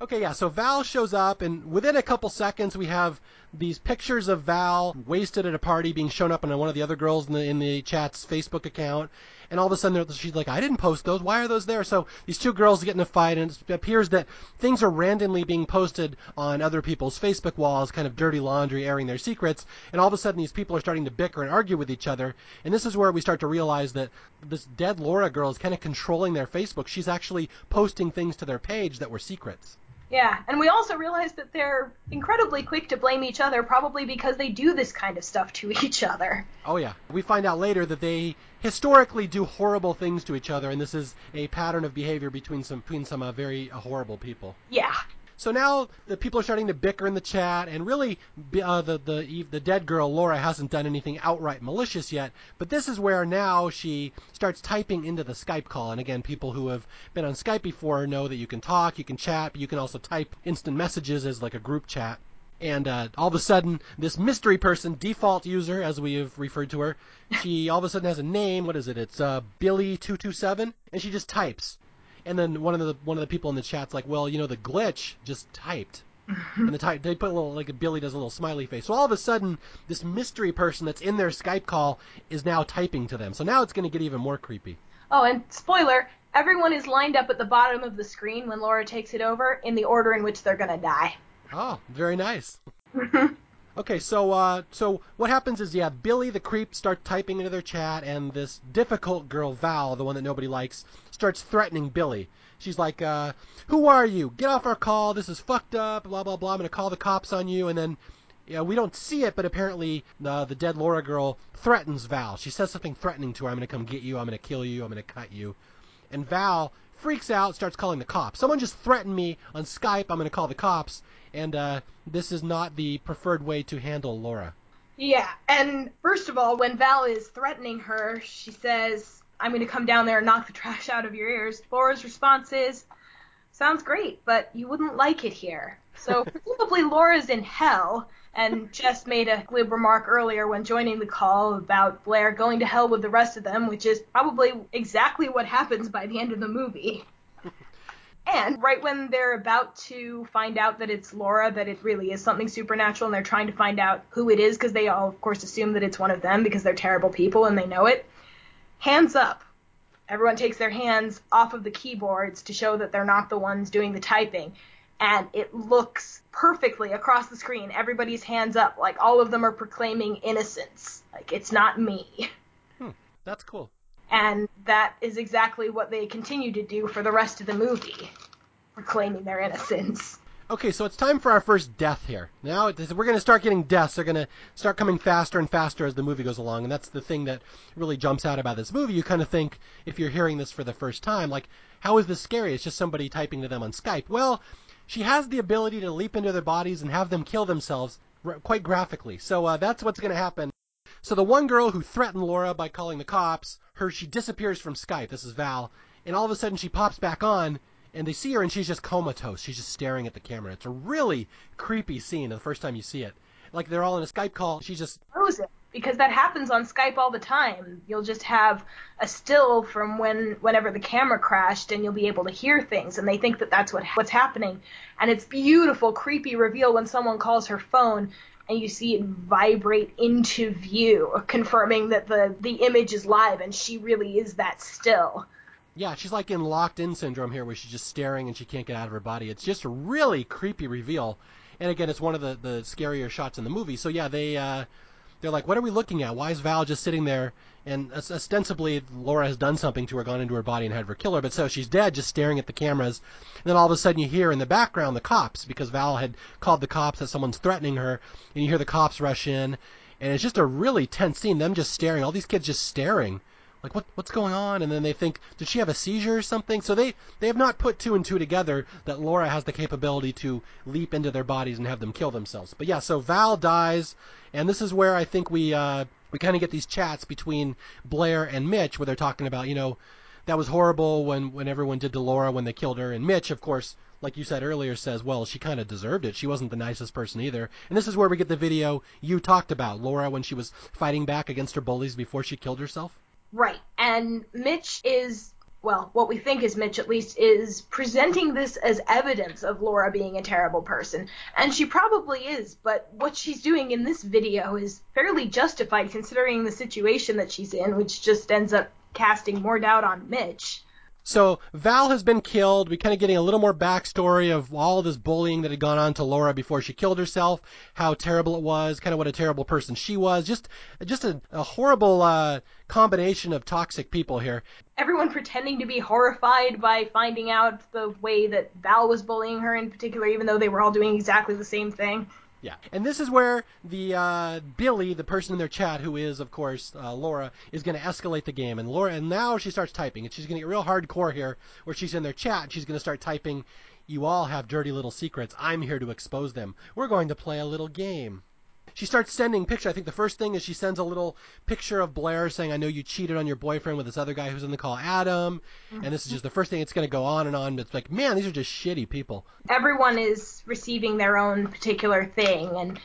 S1: Okay, yeah, so Val shows up, and within a couple seconds, we have these pictures of Val wasted at a party being shown up on one of the other girls in the in the chat's Facebook account, and all of a sudden she's like, I didn't post those. Why are those there? So these two girls get in a fight, and it appears that things are randomly being posted on other people's Facebook walls, kind of dirty laundry, airing their secrets, and all of a sudden these people are starting to bicker and argue with each other, and this is where we start to realize that this dead Laura girl is kind of controlling their Facebook. She's actually posting things to their page that were secrets.
S2: Yeah, and we also realize that they're incredibly quick to blame each other, probably because they do this kind of stuff to <laughs> each other.
S1: Oh, yeah. We find out later that they historically do horrible things to each other, and this is a pattern of behavior between some, between some uh, very uh, horrible people.
S2: Yeah.
S1: So now the people are starting to bicker in the chat, and really uh, the the the dead girl Laura hasn't done anything outright malicious yet. But this is where now she starts typing into the Skype call. And again, people who have been on Skype before know that you can talk, you can chat, but you can also type instant messages as like a group chat. And uh, all of a sudden, this mystery person, default user, as we have referred to her, she all of a sudden has a name. What is it? It's uh, Billy227, and she just types. And then one of the one of the people in the chat's like, well, you know, the glitch just typed. Mm-hmm. and the type they put a little like Billy does a little smiley face. So all of a sudden, this mystery person that's in their Skype call is now typing to them. So now it's going to get even more creepy.
S2: Oh, and spoiler: everyone is lined up at the bottom of the screen when Laura takes it over in the order in which they're going to die.
S1: Oh, very nice. <laughs> Okay, so uh, so what happens is yeah, Billy the creep starts typing into their chat, and this difficult girl Val, the one that nobody likes, starts threatening Billy. She's like, uh, "Who are you? Get off our call. This is fucked up. Blah blah blah. I'm gonna call the cops on you." And then, yeah, we don't see it, but apparently uh, the dead Laura girl threatens Val. She says something threatening to her. I'm gonna come get you. I'm gonna kill you. I'm gonna cut you. And Val freaks out, starts calling the cops. Someone just threatened me on Skype. I'm gonna call the cops and uh, this is not the preferred way to handle Laura.
S2: Yeah, and first of all, when Val is threatening her, she says, I'm going to come down there and knock the <laughs> trash out of your ears. Laura's response is, Sounds great, but you wouldn't like it here. So <laughs> presumably Laura's in hell, and Jess made a glib remark earlier when joining the call about Blair going to hell with the rest of them, which is probably exactly what happens by the end of the movie. And right when they're about to find out that it's Laura, that it really is something supernatural, and they're trying to find out who it is, because they all, of course, assume that it's one of them because they're terrible people and they know it. Hands up. Everyone takes their hands off of the keyboards to show that they're not the ones doing the typing. And it looks perfectly across the screen. Everybody's hands up. Like all of them are proclaiming innocence. Like it's not me.
S1: Hmm, that's cool.
S2: And that is exactly what they continue to do for the rest of the movie, proclaiming their innocence.
S1: Okay, so it's time for our first death here. Now we're going to start getting deaths. They're going to start coming faster and faster as the movie goes along, and that's the thing that really jumps out about this movie. You kind of think, if you're hearing this for the first time, like, how is this scary? It's just somebody typing to them on Skype. Well, she has the ability to leap into their bodies and have them kill themselves quite graphically. So uh, that's what's going to happen. So the one girl who threatened Laura by calling the cops her she disappears from Skype. This is Val, and all of a sudden she pops back on, and they see her, and she's just comatose. She's just staring at the camera. It's a really creepy scene the first time you see it. Like they're all in a Skype call. She just
S2: frozen because that happens on Skype all the time. You'll just have a still from when whenever the camera crashed, and you'll be able to hear things, and they think that that's what what's happening. And it's beautiful, creepy reveal when someone calls her phone and you see it vibrate into view, confirming that the the image is live and she really is that still.
S1: Yeah, she's like in locked in syndrome here, where she's just staring and she can't get out of her body. It's just a really creepy reveal, and again, it's one of the the scarier shots in the movie. So yeah, they uh, they're like, what are we looking at? Why is Val just sitting there? And ostensibly, Laura has done something to her, gone into her body and had her kill her. But so she's dead, just staring at the cameras. And then all of a sudden, you hear in the background the cops because Val had called the cops that someone's threatening her, and you hear the cops rush in. And it's just a really tense scene. Them just staring, all these kids just staring like what what's going on? And then they think, did she have a seizure or something? So they they have not put two and two together that Laura has the capability to leap into their bodies and have them kill themselves. But yeah, so Val dies, and this is where I think we uh, we kind of get these chats between Blair and Mitch where they're talking about, you know, that was horrible when when everyone did to Laura when they killed her, and Mitch, of course, like you said earlier, says, well, she kind of deserved it. She wasn't the nicest person either. And this is where we get the video you talked about, Laura, when she was fighting back against her bullies before she killed herself.
S2: Right. And Mitch is well, what we think is Mitch at least, is presenting this as evidence of Laura being a terrible person. And she probably is, but what she's doing in this video is fairly justified considering the situation that she's in, which just ends up casting more doubt on Mitch.
S1: So Val has been killed. We kind of getting a little more backstory of all this bullying that had gone on to Laura before she killed herself, how terrible it was, kind of what a terrible person she was. Just, just a, a horrible uh, combination of toxic people here.
S2: Everyone pretending to be horrified by finding out the way that Val was bullying her in particular, even though they were all doing exactly the same thing.
S1: Yeah, and this is where the uh, Billy, the person in their chat, who is of course uh, Laura, is going to escalate the game, and Laura, and now she starts typing, and she's going to get real hardcore here, where she's in their chat, and she's going to start typing, "You all have dirty little secrets. I'm here to expose them. We're going to play a little game." She starts sending pictures. I think the first thing is she sends a little picture of Blair saying, "I know you cheated on your boyfriend with this other guy who's in the call, Adam." And this is just the first thing. It's going to go on and on. It's like, man, these are just shitty people.
S2: Everyone is receiving their own particular thing, and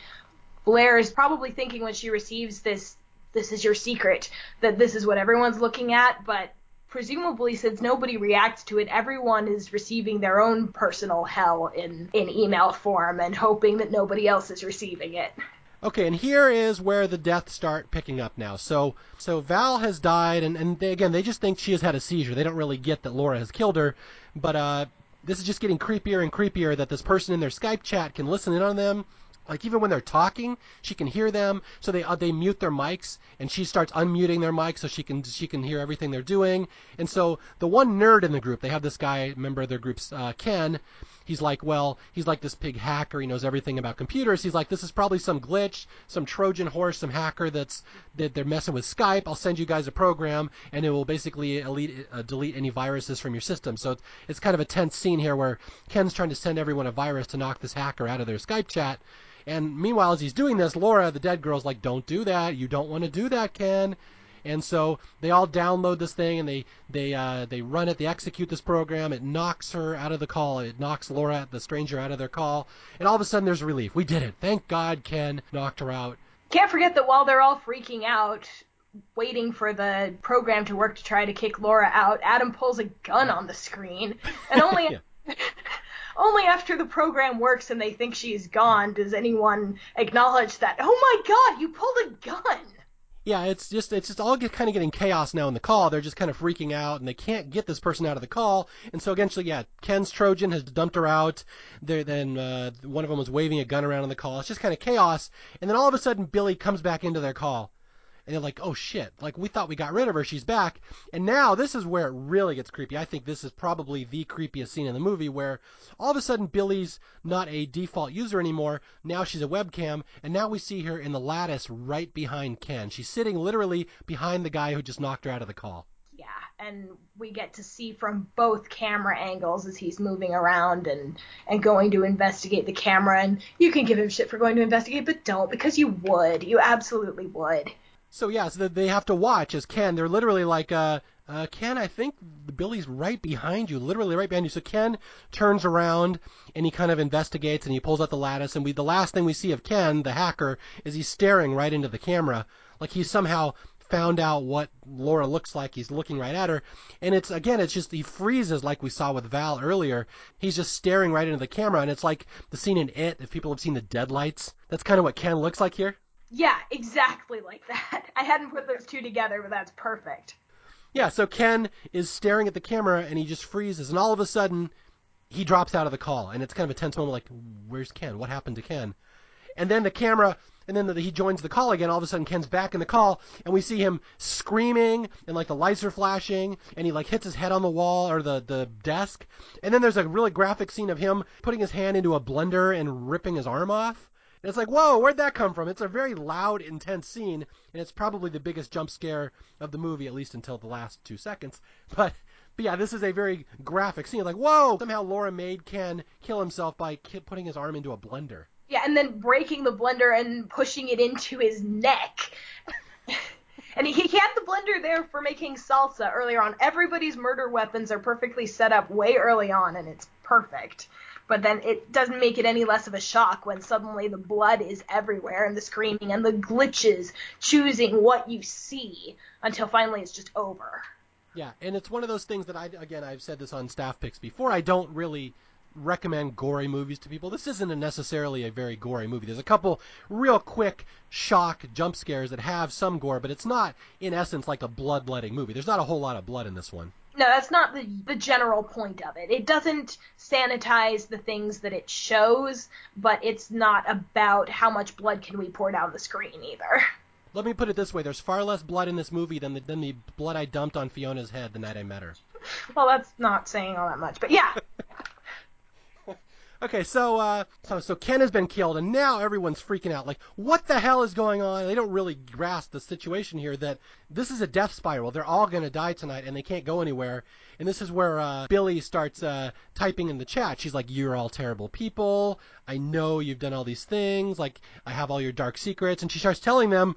S2: Blair is probably thinking when she receives this, "This is your secret," that this is what everyone's looking at, but. Presumably, since nobody reacts to it, everyone is receiving their own personal hell in, in email form and hoping that nobody else is receiving it.
S1: Okay, and here is where the deaths start picking up now. So, so Val has died, and, and they, again, they just think she has had a seizure. They don't really get that Laura has killed her, but uh, this is just getting creepier and creepier that this person in their Skype chat can listen in on them. Like even when they're talking, she can hear them. So they uh, they mute their mics, and she starts unmuting their mics so she can she can hear everything they're doing. And so the one nerd in the group, they have this guy, member of their groups, uh, Ken he's like, well, he's like this big hacker. He knows everything about computers. He's like, this is probably some glitch, some Trojan horse, some hacker that's that they're messing with Skype. I'll send you guys a program, and it will basically elite, uh, delete any viruses from your system. So it's, it's kind of a tense scene here where Ken's trying to send everyone a virus to knock this hacker out of their Skype chat. And meanwhile, as he's doing this, Laura, the dead girl's like, "Don't do that. You don't want to do that, Ken." And so they all download this thing and they they uh, they run it. They execute this program. It knocks her out of the call. It knocks Laura, the stranger, out of their call. And all of a sudden, there's relief. We did it. Thank God, Ken knocked her out.
S2: Can't forget that while they're all freaking out, waiting for the program to work to try to kick Laura out, Adam pulls a gun on the screen, and only. <laughs> <laughs> only after the program works and they think she's gone does anyone acknowledge that. Oh my God, you pulled a gun!
S1: Yeah, it's just it's just all get, kind of getting chaos now in the call. They're just kind of freaking out, and they can't get this person out of the call. And so eventually, yeah, Ken's Trojan has dumped her out. There, then uh, one of them was waving a gun around in the call. It's just kind of chaos. And then all of a sudden, Billy comes back into their call, and they're like, "Oh shit! Like we thought we got rid of her. She's back." And now this is where it really gets creepy. I think this is probably the creepiest scene in the movie, where all of a sudden Billy's not a default user anymore. Now she's a webcam, and now we see her in the lattice right behind Ken. She's sitting literally behind the guy who just knocked her out of the call.
S2: Yeah, and we get to see from both camera angles as he's moving around and and going to investigate the camera. And you can give him shit for going to investigate, but don't because you would. You absolutely would.
S1: So yeah, so they have to watch as Ken. They're literally like, uh, uh, Ken, I think Billy's right behind you, literally right behind you. So Ken turns around and he kind of investigates and he pulls out the lattice. And we, the last thing we see of Ken, the hacker, is he's staring right into the camera, like he's somehow found out what Laura looks like. He's looking right at her. And it's, again, it's just, he freezes like we saw with Val earlier. He's just staring right into the camera. And it's like the scene in It, if people have seen the deadlights. That's kind of what Ken looks like here.
S2: Yeah, exactly like that. <laughs> I hadn't put those two together, but that's perfect.
S1: Yeah, so Ken is staring at the camera and he just freezes, and all of a sudden he drops out of the call, and it's kind of a tense moment. Like, where's Ken? What happened to Ken? And then the camera, and then the, he joins the call again. All of a sudden, Ken's back in the call, and we see him screaming, and like the lights are flashing, and he like hits his head on the wall or the the desk. And then there's a really graphic scene of him putting his hand into a blender and ripping his arm off. And it's like, whoa, where'd that come from? It's a very loud, intense scene, and it's probably the biggest jump scare of the movie, at least until the last two seconds. <laughs> But, but yeah, this is a very graphic scene. Like, whoa! Somehow Laura made Ken kill himself by putting his arm into a blender.
S2: Yeah, and then breaking the blender and pushing it into his neck. <laughs> and he had the blender there for making salsa earlier on. Everybody's murder weapons are perfectly set up way early on, and it's perfect but then it doesn't make it any less of a shock when suddenly the blood is everywhere and the screaming and the glitches choosing what you see until finally it's just over.
S1: Yeah, and it's one of those things that I again I've said this on staff picks before. I don't really recommend gory movies to people. This isn't a necessarily a very gory movie. There's a couple real quick shock jump scares that have some gore, but it's not in essence like a bloodletting movie. There's not a whole lot of blood in this one.
S2: No, that's not the, the general point of it. It doesn't sanitize the things that it shows, but it's not about how much blood can we pour down the screen either.
S1: Let me put it this way: there's far less blood in this movie than the, than the blood I dumped on Fiona's head the night I met her.
S2: Well, that's not saying all that much, but yeah. <laughs>
S1: Okay, so uh, so so Ken has been killed, and now everyone's freaking out. Like, what the hell is going on? They don't really grasp the situation here. That this is a death spiral. They're all gonna die tonight, and they can't go anywhere. And this is where uh, Billy starts uh, typing in the chat. She's like, "You're all terrible people. I know you've done all these things. Like, I have all your dark secrets." And she starts telling them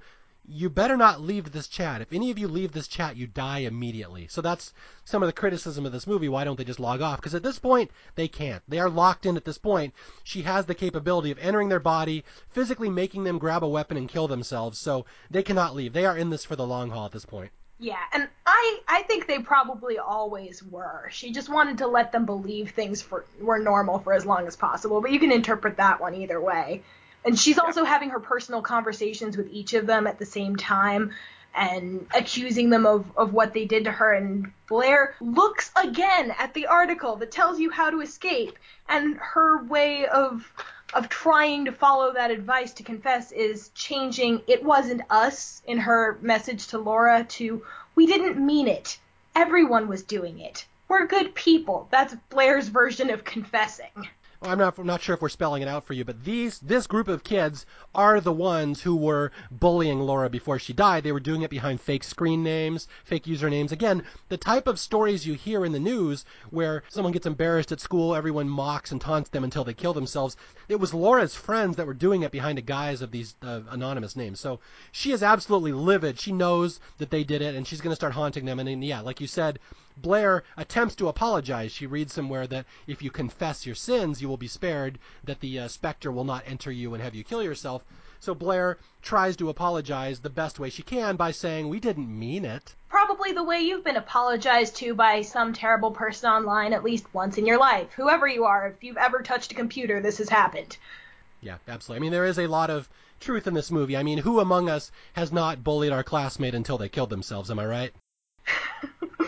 S1: you better not leave this chat. If any of you leave this chat, you die immediately. So that's some of the criticism of this movie. Why don't they just log off? Because at this point, they can't. They are locked in at this point. She has the capability of entering their body, physically making them grab a weapon and kill themselves. So they cannot leave. They are in this for the long haul at this point.
S2: Yeah, and I I think they probably always were. She just wanted to let them believe things for, were normal for as long as possible. But you can interpret that one either way. And she's also having her personal conversations with each of them at the same time and accusing them of, of what they did to her. And Blair looks again at the article that tells you how to escape. And her way of of trying to follow that advice to confess is changing it wasn't us in her message to Laura to we didn't mean it. Everyone was doing it. We're good people. That's Blair's version of confessing.
S1: I'm not I'm not sure if we're spelling it out for you, but these this group of kids are the ones who were bullying Laura before she died. They were doing it behind fake screen names, fake usernames. Again, the type of stories you hear in the news where someone gets embarrassed at school, everyone mocks and taunts them until they kill themselves. It was Laura's friends that were doing it behind a guise of these uh, anonymous names. So she is absolutely livid. She knows that they did it, and she's going to start haunting them. And, and yeah, like you said, Blair attempts to apologize. She reads somewhere that if you confess your sins, you will be spared, that the uh, specter will not enter you and have you kill yourself. So Blair tries to apologize the best way she can by saying, We didn't mean it.
S2: Probably the way you've been apologized to by some terrible person online at least once in your life. Whoever you are, if you've ever touched a computer, this has happened.
S1: Yeah, absolutely. I mean, there is a lot of truth in this movie. I mean, who among us has not bullied our classmate until they killed themselves? Am I right? <laughs>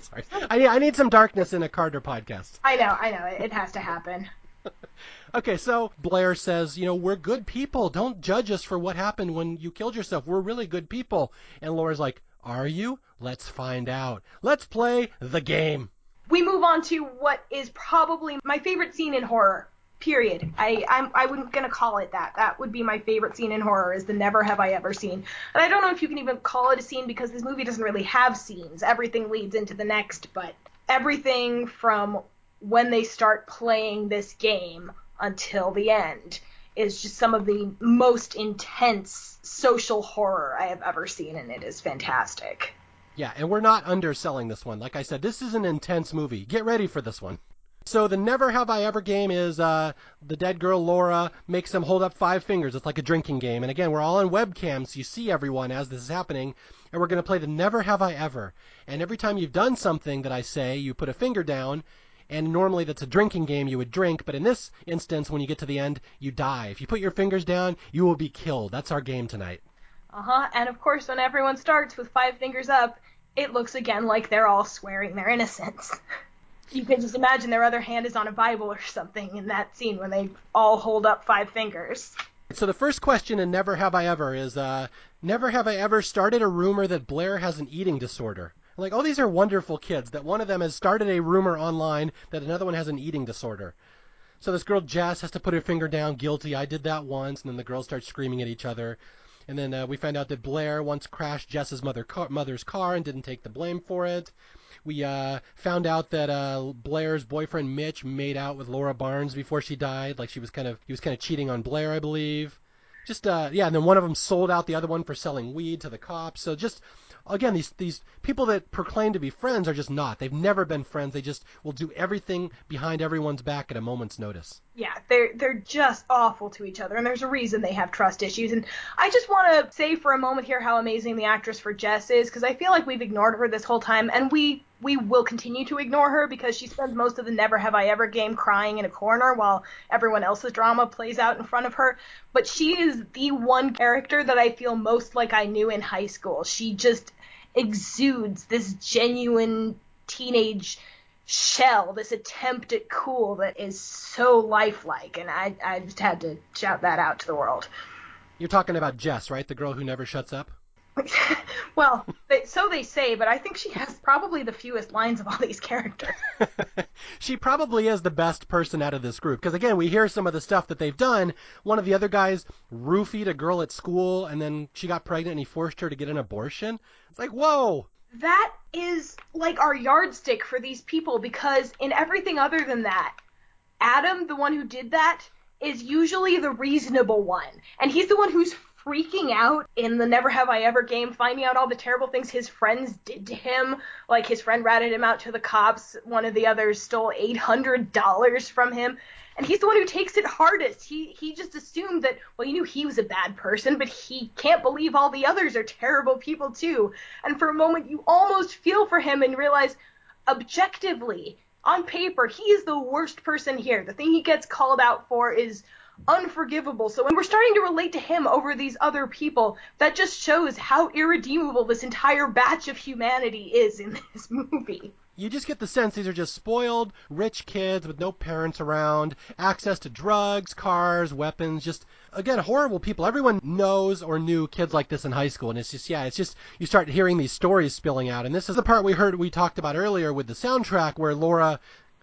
S1: Sorry. I need, I need some darkness in a Carter podcast.
S2: I know, I know. It has to happen. <laughs>
S1: okay, so Blair says, you know, we're good people. Don't judge us for what happened when you killed yourself. We're really good people. And Laura's like, are you? Let's find out. Let's play the game.
S2: We move on to what is probably my favorite scene in horror. Period. I I'm I wasn't gonna call it that. That would be my favorite scene in horror is the never have I ever seen. And I don't know if you can even call it a scene because this movie doesn't really have scenes. Everything leads into the next, but everything from when they start playing this game until the end is just some of the most intense social horror I have ever seen, and it is fantastic.
S1: Yeah, and we're not underselling this one. Like I said, this is an intense movie. Get ready for this one. So the Never Have I Ever game is uh, the dead girl Laura makes them hold up five fingers. It's like a drinking game. And again, we're all on webcams, so you see everyone as this is happening. And we're going to play the Never Have I Ever. And every time you've done something that I say, you put a finger down. And normally that's a drinking game, you would drink. But in this instance, when you get to the end, you die. If you put your fingers down, you will be killed. That's our game tonight.
S2: Uh huh. And of course, when everyone starts with five fingers up, it looks again like they're all swearing their innocence. <laughs> you can just imagine their other hand is on a Bible or something in that scene when they all hold up five fingers.
S1: So the first question in Never Have I Ever is uh, Never have I ever started a rumor that Blair has an eating disorder. Like, oh, these are wonderful kids that one of them has started a rumor online that another one has an eating disorder. So this girl Jess has to put her finger down, guilty. I did that once, and then the girls start screaming at each other. And then uh, we find out that Blair once crashed Jess's mother car, mother's car and didn't take the blame for it. We uh, found out that uh, Blair's boyfriend Mitch made out with Laura Barnes before she died. Like she was kind of he was kind of cheating on Blair, I believe. Just uh, yeah, and then one of them sold out the other one for selling weed to the cops. So just again, these these people that proclaim to be friends are just not. They've never been friends. They just will do everything behind everyone's back at a moment's notice.
S2: Yeah, they're they're just awful to each other, and there's a reason they have trust issues. And I just want to say for a moment here how amazing the actress for Jess is, because I feel like we've ignored her this whole time, and we we will continue to ignore her because she spends most of the Never Have I Ever game crying in a corner while everyone else's drama plays out in front of her. But she is the one character that I feel most like I knew in high school. She just exudes this genuine teenage shell, this attempt at cool that is so lifelike, and I I just had to shout that out to the world.
S1: You're talking about Jess, right? The girl who never shuts up. <laughs>
S2: well, they, so they say, but I think she has probably the fewest lines of all these characters. <laughs>
S1: she probably is the best person out of this group because again, we hear some of the stuff that they've done. One of the other guys roofied a girl at school, and then she got pregnant, and he forced her to get an abortion. It's like, whoa.
S2: That is like our yardstick for these people because in everything other than that, Adam, the one who did that, is usually the reasonable one. And he's the one who's freaking out in the Never Have I Ever game, finding out all the terrible things his friends did to him. Like his friend ratted him out to the cops. One of the others stole $800 from him. And he's the one who takes it hardest. He he just assumed that well, you knew he was a bad person, but he can't believe all the others are terrible people too. And for a moment, you almost feel for him and realize, objectively, on paper, he is the worst person here. The thing he gets called out for is unforgivable. So when we're starting to relate to him over these other people, that just shows how irredeemable this entire batch of humanity is in <laughs> this movie.
S1: You just get the sense these are just spoiled, rich kids with no parents around, access to drugs, cars, weapons, just, again, horrible people. Everyone knows or knew kids like this in high school, and it's just, yeah, it's just, you start hearing these stories spilling out. And this is the part we heard, we talked about earlier with the soundtrack where Laura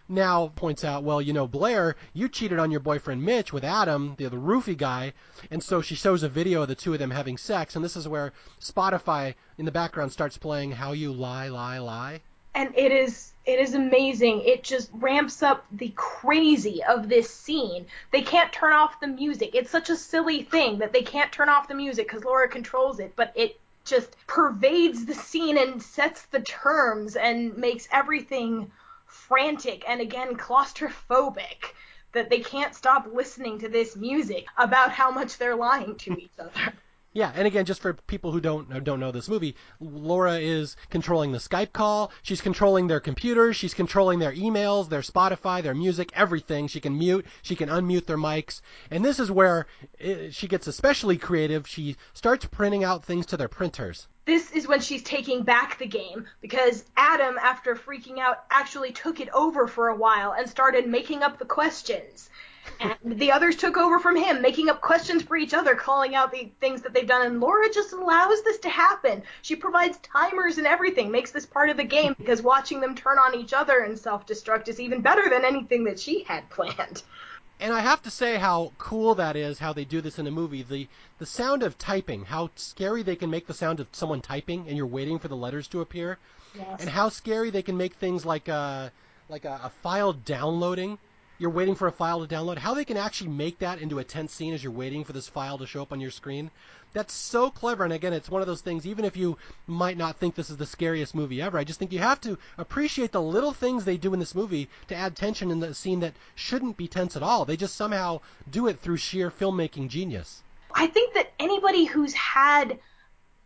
S1: now points out, well, you know, Blair, you cheated on your boyfriend Mitch with Adam, the, the roofie guy, and so she shows a video of the two of them having sex, and this is where Spotify in the background starts playing "How You Lie, Lie, Lie."
S2: and it is it is amazing. It just ramps up the crazy of this scene. They can't turn off the music. It's such a silly thing that they can't turn off the music because Laura controls it, but it just pervades the scene and sets the terms and makes everything frantic and again claustrophobic that they can't stop listening to this music about how much they're lying to each other. <laughs>
S1: Yeah, and again, just for people who don't uh, don't know this movie, Laura is controlling the Skype call. She's controlling their computers. She's controlling their emails, their Spotify, their music, everything. She can mute. She can unmute their mics. And this is where it, she gets especially creative. She starts printing out things to their printers.
S2: This is when she's taking back the game because Adam, after freaking out, actually took it over for a while and started making up the questions and the others took over from him, making up questions for each other, calling out the things that they've done. And Laura just allows this to happen. She provides timers and everything, makes this part of the game because watching them turn on each other and self destruct is even better than anything that she had planned.
S1: And I have to say how cool that is, how they do this in a movie. The the sound of typing, how scary they can make the sound of someone typing and you're waiting for the letters to appear.
S2: Yes.
S1: And how scary they can make things like a like a, a file downloading you're waiting for a file to download, how they can actually make that into a tense scene as you're waiting for this file to show up on your screen. That's so clever. And again, it's one of those things, even if you might not think this is the scariest movie ever, I just think you have to appreciate the little things they do in this movie to add tension in the scene that shouldn't be tense at all. They just somehow do it through sheer filmmaking genius.
S2: I think that anybody who's had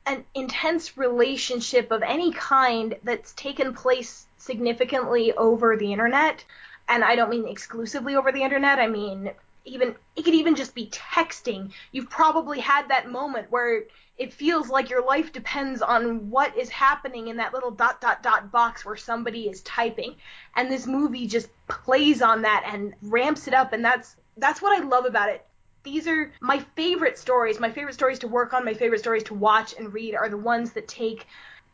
S2: an intense relationship of any kind that's taken place significantly over the internet and I don't mean exclusively over the internet. I mean even it could even just be texting. You've probably had that moment where it feels like your life depends on what is happening in that little dot dot dot box where somebody is typing. And this movie just plays on that and ramps it up and that's that's what I love about it. These are my favorite stories. My favorite stories to work on, my favorite stories to watch and read are the ones that take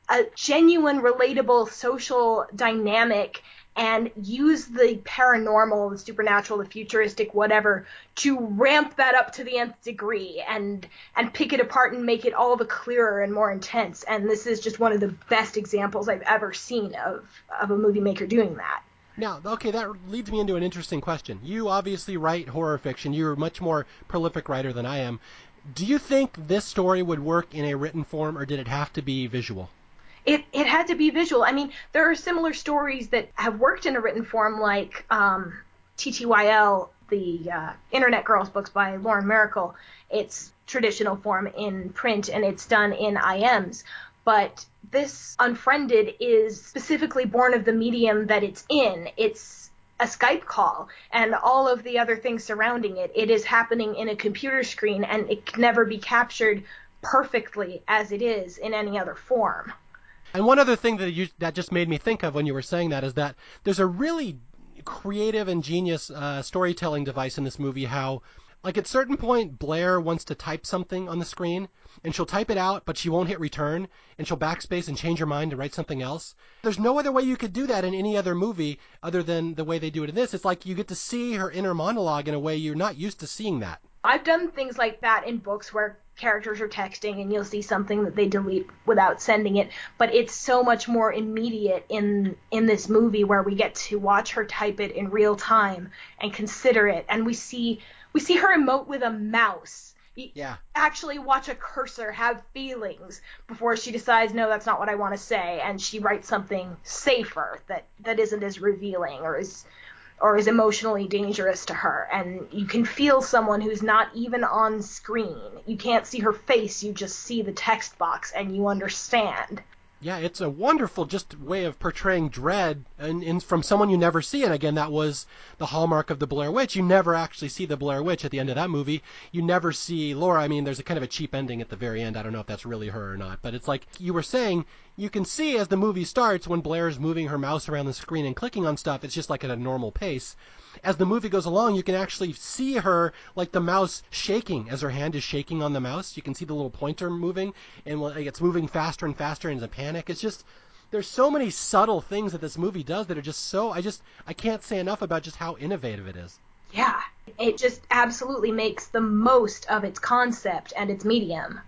S2: a genuine, relatable social dynamic and use the paranormal, the supernatural, the futuristic, whatever, to ramp that up to the nth degree and and pick it apart and make it all the clearer and more intense. And this is just one of the best examples I've ever seen of of a movie maker doing that.
S1: Now, okay, that leads me into an interesting question. You obviously write horror fiction. You're a much more prolific writer than I am. Do you think this story would work in a written form, or did it have to be visual?
S2: It it had to be visual. I mean, there are similar stories that have worked in a written form, like um, TTYL, the uh, Internet Girls books by Lauren Myracle. It's traditional form in print, and it's done in IMs. But this Unfriended is specifically born of the medium that it's in. It's a Skype call and all of the other things surrounding it. It is happening in a computer screen, and it can never be captured perfectly as it is in any other form.
S1: And one other thing that you that just made me think of when you were saying that is that there's a really creative and genius uh, storytelling device in this movie. How like at certain point Blair wants to type something on the screen and she'll type it out, but she won't hit return and she'll backspace and change her mind to write something else. There's no other way you could do that in any other movie other than the way they do it in this. It's like you get to see her inner monologue in a way you're not used to seeing that.
S2: I've done things like that in books where characters are texting and you'll see something that they delete without sending it. But it's so much more immediate in in this movie where we get to watch her type it in real time and consider it. And we see we see her emote with a mouse.
S1: Yeah.
S2: actually watch a cursor have feelings before she decides no that's not what i want to say and she writes something safer that that isn't as revealing or as or is emotionally dangerous to her. And you can feel someone who's not even on screen. You can't see her face, you just see the text box and you understand.
S1: Yeah, it's a wonderful just way of portraying dread and, and, from someone you never see. And again, that was the hallmark of the Blair Witch. You never actually see the Blair Witch at the end of that movie. You never see Laura. I mean, there's a kind of a cheap ending at the very end. I don't know if that's really her or not, but it's like you were saying, you can see as the movie starts when Blair is moving her mouse around the screen and clicking on stuff, it's just like at a normal pace as the movie goes along, you can actually see her like the mouse shaking as her hand is shaking on the mouse. You can see the little pointer moving, and it's moving faster and faster, and it's a panic. It's just there's so many subtle things that this movie does that are just so I just I can't say enough about just how innovative it is.
S2: Yeah, it just absolutely makes the most of its concept and its medium.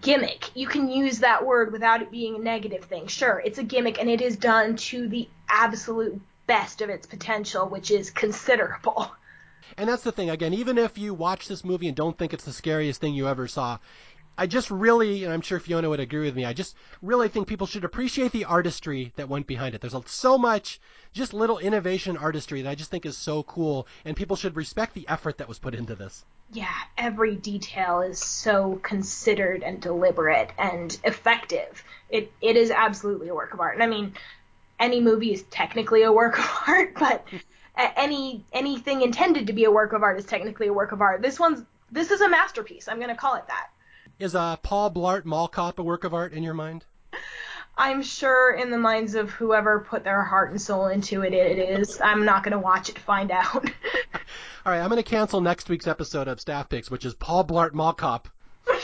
S2: Gimmick. You can use that word without it being a negative thing. Sure, it's a gimmick and it is done to the absolute best of its potential, which is considerable.
S1: And that's the thing. Again, even if you watch this movie and don't think it's the scariest thing you ever saw, I just really, and I'm sure Fiona would agree with me, I just really think people should appreciate the artistry that went behind it. There's so much just little innovation artistry that I just think is so cool, and people should respect the effort that was put into this.
S2: Yeah, every detail is so considered and deliberate and effective. It it is absolutely a work of art. And I mean, any movie is technically a work <laughs> of art, but any anything intended to be a work of art is technically a work of art. This one's this is a masterpiece. I'm going to call it that.
S1: Is uh, Paul Blart Mall Cop a work of art in your mind?
S2: I'm sure in the minds of whoever put their heart and soul into it, it is. I'm not going to watch it to find out. <laughs>
S1: All right, I'm going to cancel next week's episode of Staff Picks, which is Paul Blart Mall Cop.
S2: oh,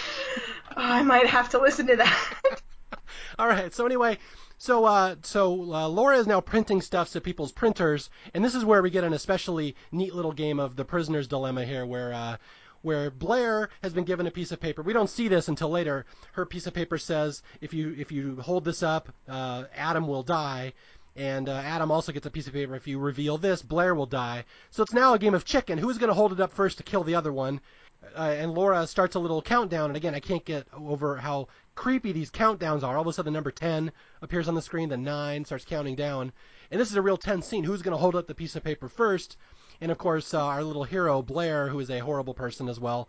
S2: I might have to listen to that. <laughs>
S1: All right, so anyway, so, uh, so uh, Laura is now printing stuff to people's printers, and this is where we get an especially neat little game of the prisoner's dilemma here, where uh, where Blair has been given a piece of paper. We don't see this until later. Her piece of paper says, if you if you hold this up, uh, Adam will die. And uh, Adam also gets a piece of paper. If you reveal this, Blair will die. So it's now a game of chicken. Who's going to hold it up first to kill the other one? Uh, and Laura starts a little countdown. And again, I can't get over how creepy these countdowns are. All of a sudden, the number 10 appears on the screen, then 9 starts counting down. And this is a real tense scene. Who's going to hold up the piece of paper first? And of course, uh, our little hero, Blair, who is a horrible person as well,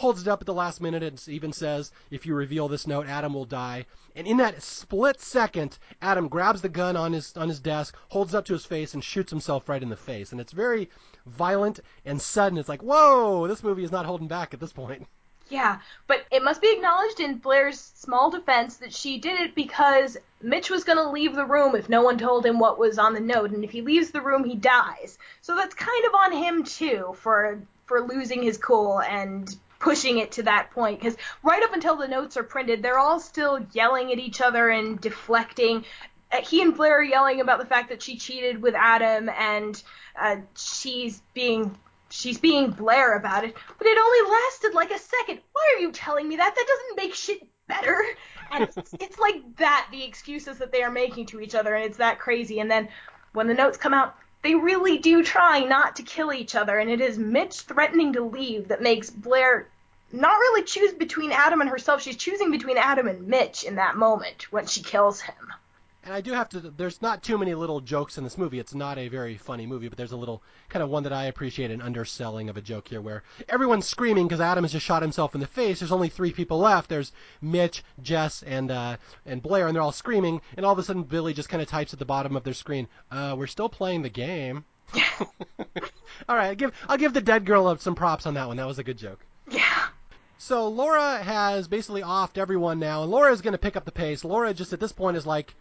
S1: holds it up at the last minute and even says, if you reveal this note, Adam will die. And in that split second, Adam grabs the gun on his on his desk, holds it up to his face, and shoots himself right in the face. And it's very violent and sudden. It's like, whoa, this movie is not holding back at this point. <laughs>
S2: Yeah, but it must be acknowledged in Blair's small defense that she did it because Mitch was going to leave the room if no one told him what was on the note, and if he leaves the room, he dies. So that's kind of on him too for for losing his cool and pushing it to that point because right up until the notes are printed, they're all still yelling at each other and deflecting. Uh, he and Blair are yelling about the fact that she cheated with Adam and uh, she's being she's being Blair about it, but it only lasted like a second. Why are you telling me that? That doesn't make shit better. And it's, <laughs> it's like that, the excuses that they are making to each other, and it's that crazy. And then when the notes come out, they really do try not to kill each other, and it is Mitch threatening to leave that makes Blair not really choose between Adam and herself. She's choosing between Adam and Mitch in that moment when she kills him.
S1: And I do have to. There's not too many little jokes in this movie. It's not a very funny movie, but there's a little kind of one that I appreciate an underselling of a joke here, where everyone's screaming because Adam has just shot himself in the face. There's only three people left. There's Mitch, Jess, and uh, and Blair, and they're all screaming. And all of a sudden, Billy just kind of types at the bottom of their screen, uh, "We're still playing the game." <laughs> all right, I'll give I'll give the dead girl some props on that one. That was a good joke.
S2: Yeah.
S1: So Laura has basically offed everyone now, and Laura is going to pick up the pace. Laura just at this point is like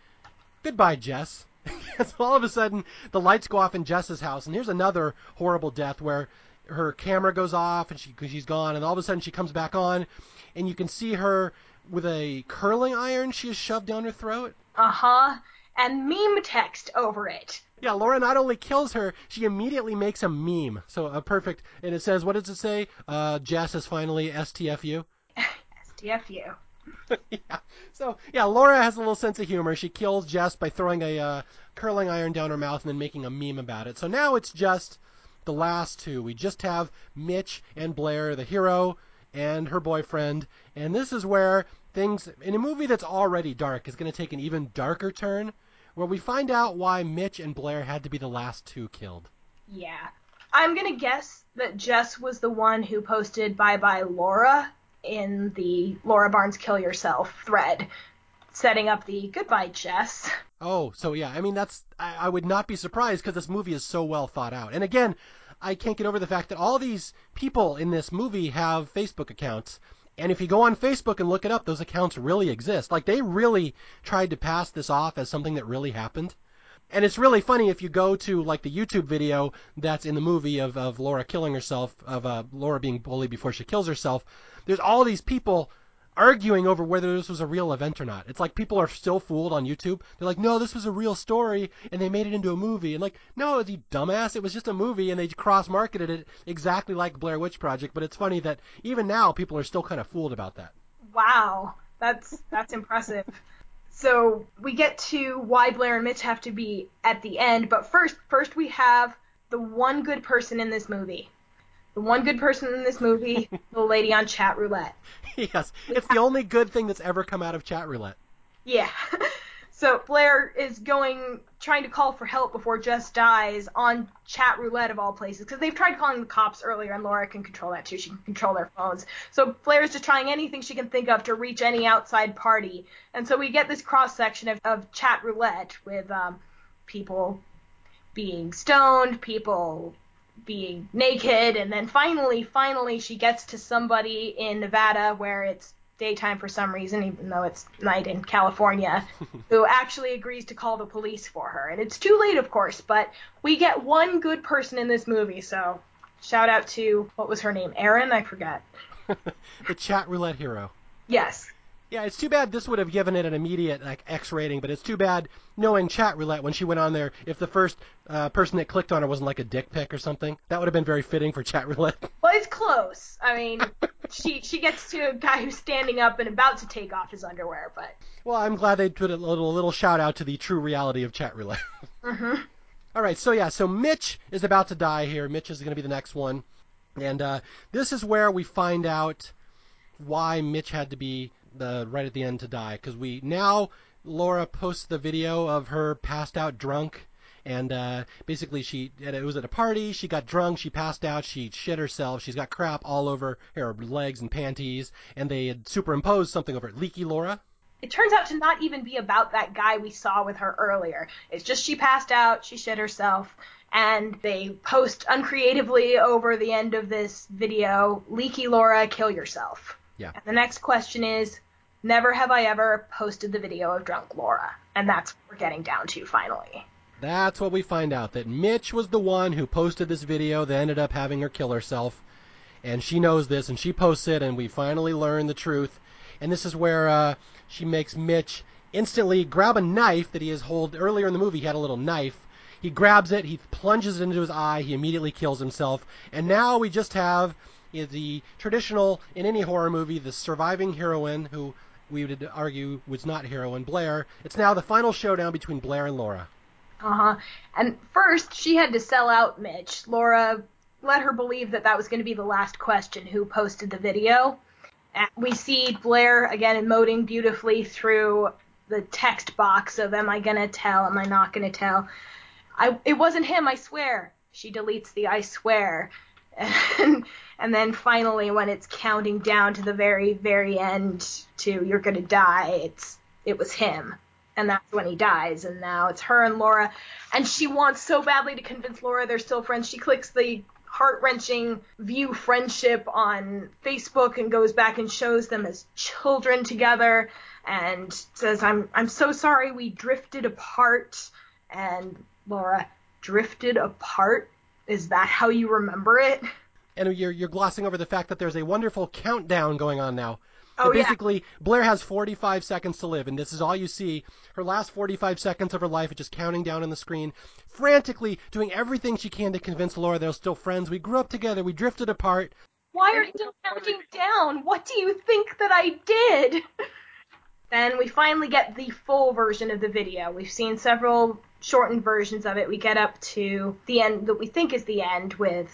S1: goodbye, Jess. <laughs> so all of a sudden, the lights go off in Jess's house, and here's another horrible death where her camera goes off and she she's gone, and all of a sudden she comes back on, and you can see her with a curling iron she has shoved down her throat.
S2: Uh huh. And meme text over it.
S1: Yeah, Laura not only kills her, she immediately makes a meme. So a perfect, and it says, what does it say? Uh, Jess is finally STFU.
S2: STFU. <laughs> <laughs>
S1: yeah. So yeah, Laura has a little sense of humor. She kills Jess by throwing a uh, curling iron down her mouth and then making a meme about it. So now it's just the last two. We just have Mitch and Blair, the hero, and her boyfriend, and this is where things in a movie that's already dark is going to take an even darker turn, where we find out why Mitch and Blair had to be the last two killed.
S2: Yeah. I'm going to guess that Jess was the one who posted bye bye Laura in the Laura Barnes kill yourself thread, setting up the goodbye Jess.
S1: Oh, so yeah, I mean that's I, I would not be surprised because this movie is so well thought out. And again, I can't get over the fact that all these people in this movie have Facebook accounts. And if you go on Facebook and look it up, those accounts really exist. Like they really tried to pass this off as something that really happened. And it's really funny if you go to like the YouTube video that's in the movie of, of Laura killing herself, of uh, Laura being bullied before she kills herself. There's all these people arguing over whether this was a real event or not. It's like people are still fooled on YouTube. They're like, no, this was a real story, and they made it into a movie. And like, no, you dumbass, it was just a movie, and they cross-marketed it exactly like Blair Witch Project. But it's funny that even now people are still kind of fooled about that.
S2: Wow, that's that's impressive. So we get to why Blair and Mitch have to be at the end, but first, first we have the one good person in this movie. The one good person in this movie, <laughs> the lady on chat roulette.
S1: Yes, it's the only good thing that's ever come out of chat roulette.
S2: Yeah. <laughs> So Blair is going, trying to call for help before Jess dies on chat roulette of all places, because they've tried calling the cops earlier, and Laura can control that too. She can control their phones. So Blair's just trying anything she can think of to reach any outside party, and so we get this cross section of, of chat roulette with um, people being stoned, people being naked, and then finally, finally, she gets to somebody in Nevada where it's daytime for some reason, even though it's night in California, <laughs> who actually agrees to call the police for her. And it's too late, of course, but we get one good person in this movie, so shout out to, what was her name? Erin? I forget. <laughs>
S1: the chat roulette hero.
S2: Yes.
S1: Yeah, it's too bad this would have given it an immediate like X rating, but it's too bad knowing chat roulette when she went on there. If the first uh, person that clicked on her wasn't like a dick pic or something, that would have been very fitting for chat roulette. <laughs>
S2: Well, it's close. I mean, she she gets to a guy who's standing up and about to take off his underwear, but.
S1: Well, I'm glad they put a little little shout out to the true reality of chat roulette. <laughs>
S2: mm-hmm.
S1: All right, so yeah, so Mitch is about to die here. Mitch is going to be the next one, and uh, this is where we find out why Mitch had to be the right at the end to die. Because we now Laura posts the video of her passed out drunk and uh, basically she it was at a party she got drunk she passed out she shit herself she's got crap all over her legs and panties and they had superimposed something over it. Leaky Laura?
S2: It turns out to not even be about that guy we saw with her earlier. It's just she passed out she shit herself and they post uncreatively over the end of this video leaky Laura kill yourself.
S1: Yeah.
S2: And the next question is, never have I ever posted the video of drunk Laura. And that's what we're getting down to finally.
S1: That's what we find out that Mitch was the one who posted this video that ended up having her kill herself. And she knows this and she posts it and we finally learn the truth. And this is where uh, she makes Mitch instantly grab a knife that he has hold earlier in the movie he had a little knife. He grabs it, he plunges it into his eye, he immediately kills himself. And now we just have the traditional in any horror movie the surviving heroine who we would argue was not heroine Blair. It's now the final showdown between Blair and Laura.
S2: Uh huh. And first, she had to sell out Mitch. Laura let her believe that that was going to be the last question who posted the video. And we see Blair again emoting beautifully through the text box of "Am I gonna tell? Am I not gonna tell?" I it wasn't him, I swear. She deletes the "I swear," and and then finally when it's counting down to the very very end to you're gonna die it's it was him. And that's when he dies and now it's her and laura. And she wants so badly to convince laura they're still friends. She clicks the heart wrenching view friendship on facebook and goes back and shows them as children together and says i'm i'm so sorry we drifted apart. And laura drifted apart is that how you remember it
S1: and you're you're glossing over the fact that there's a wonderful countdown going on now.
S2: Oh,
S1: basically,
S2: yeah.
S1: Blair has 45 seconds to live, and this is all you see. Her last 45 seconds of her life is just counting down on the screen, frantically doing everything she can to convince Laura they're still friends. We grew up together. We drifted apart.
S2: Why are you still counting down? What do you think that I did? <laughs> then we finally get the full version of the video. We've seen several shortened versions of it. We get up to the end that we think is the end with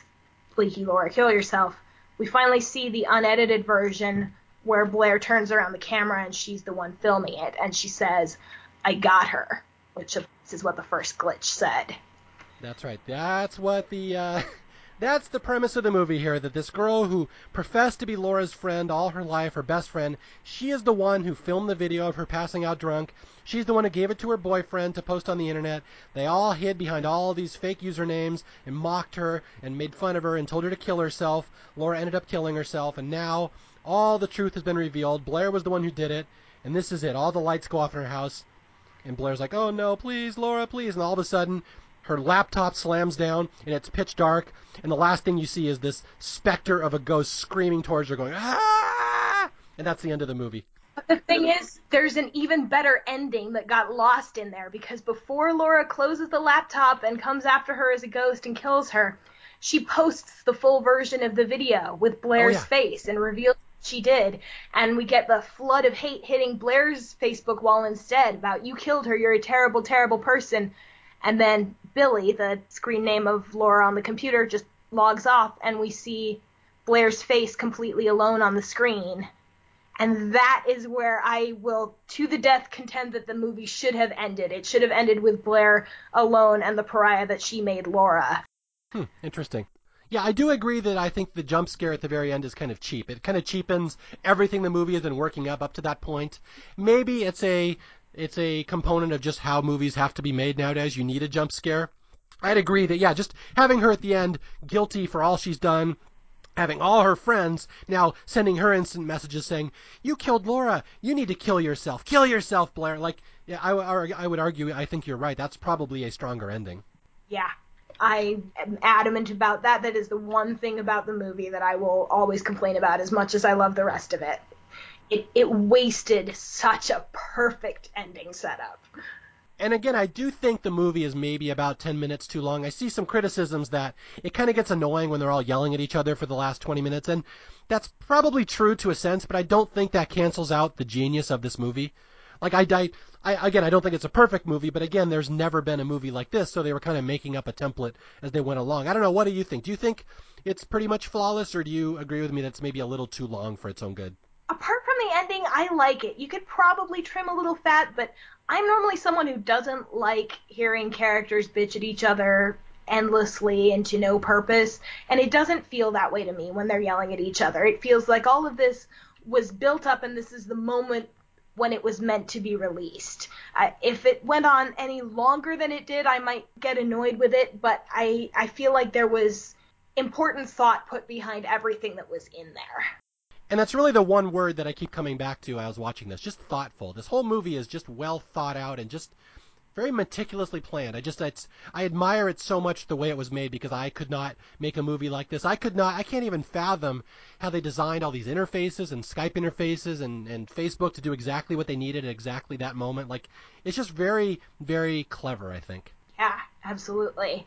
S2: Leaky Laura Kill Yourself, we finally see the unedited version where Blair turns around the camera and she's the one filming it, and she says, I got her, which is what the first glitch said.
S1: That's right. That's what the uh, <laughs> That's the premise of the movie here that this girl who professed to be Laura's friend all her life, her best friend, she is the one who filmed the video of her passing out drunk. She's the one who gave it to her boyfriend to post on the internet. They all hid behind all these fake usernames and mocked her and made fun of her and told her to kill herself. Laura ended up killing herself, and now all the truth has been revealed. Blair was the one who did it, and this is it. All the lights go off in her house. And Blair's like, oh no, please, Laura, please. And all of a sudden, her laptop slams down and it's pitch dark and the last thing you see is this specter of a ghost screaming towards her going ah and that's the end of the movie.
S2: But the thing is, there's an even better ending that got lost in there because before Laura closes the laptop and comes after her as a ghost and kills her, she posts the full version of the video with Blair's
S1: Oh, yeah.
S2: face and reveals what she did. And we get the flood of hate hitting Blair's Facebook wall instead about you killed her, you're a terrible, terrible person. And then Billy, the screen name of Laura on the computer, just logs off and we see Blair's face completely alone on the screen. And that is where I will, to the death, contend that the movie should have ended. It should have ended with Blair alone and the pariah that she made Laura.
S1: Hmm, interesting. Yeah, I do agree that I think the jump scare at the very end is kind of cheap. It kind of cheapens everything the movie has been working up up to that point. Maybe it's a it's a component of just how movies have to be made nowadays. You need a jump scare. I'd agree that yeah, just having her at the end guilty for all she's done, having all her friends now sending her instant messages saying, "You killed Laura. You need to kill yourself. Kill yourself, Blair." Like, yeah, I, I would argue. I think you're right. That's probably a stronger ending.
S2: Yeah. I am adamant about that. That is the one thing about the movie that I will always complain about as much as I love the rest of it. It it wasted such a perfect ending setup.
S1: And again, I do think the movie is maybe about 10 minutes too long. I see some criticisms that it kind of gets annoying when they're all yelling at each other for the last 20 minutes, and that's probably true to a sense, but I don't think that cancels out the genius of this movie. Like I, I, I again, I don't think it's a perfect movie, but again, there's never been a movie like this, so they were kind of making up a template as they went along. I don't know. What do you think? Do you think it's pretty much flawless, or do you agree with me that it's maybe a little too long for its own good?
S2: Apart from the ending, I like it. You could probably trim a little fat, but I'm normally someone who doesn't like hearing characters bitch at each other endlessly and to no purpose, and it doesn't feel that way to me when they're yelling at each other. It feels like all of this was built up and this is the moment when it was meant to be released. Uh, if it went on any longer than it did, I might get annoyed with it, but I I feel like there was important thought put behind everything that was in there.
S1: And that's really the one word that I keep coming back to I was watching this. Just thoughtful. This whole movie is just well thought out and just very meticulously planned. I just it's, I admire it so much the way it was made because I could not make a movie like this. I could not I can't even fathom how they designed all these interfaces and Skype interfaces and, and Facebook to do exactly what they needed at exactly that moment. Like it's just very, very clever, I think.
S2: Yeah, absolutely.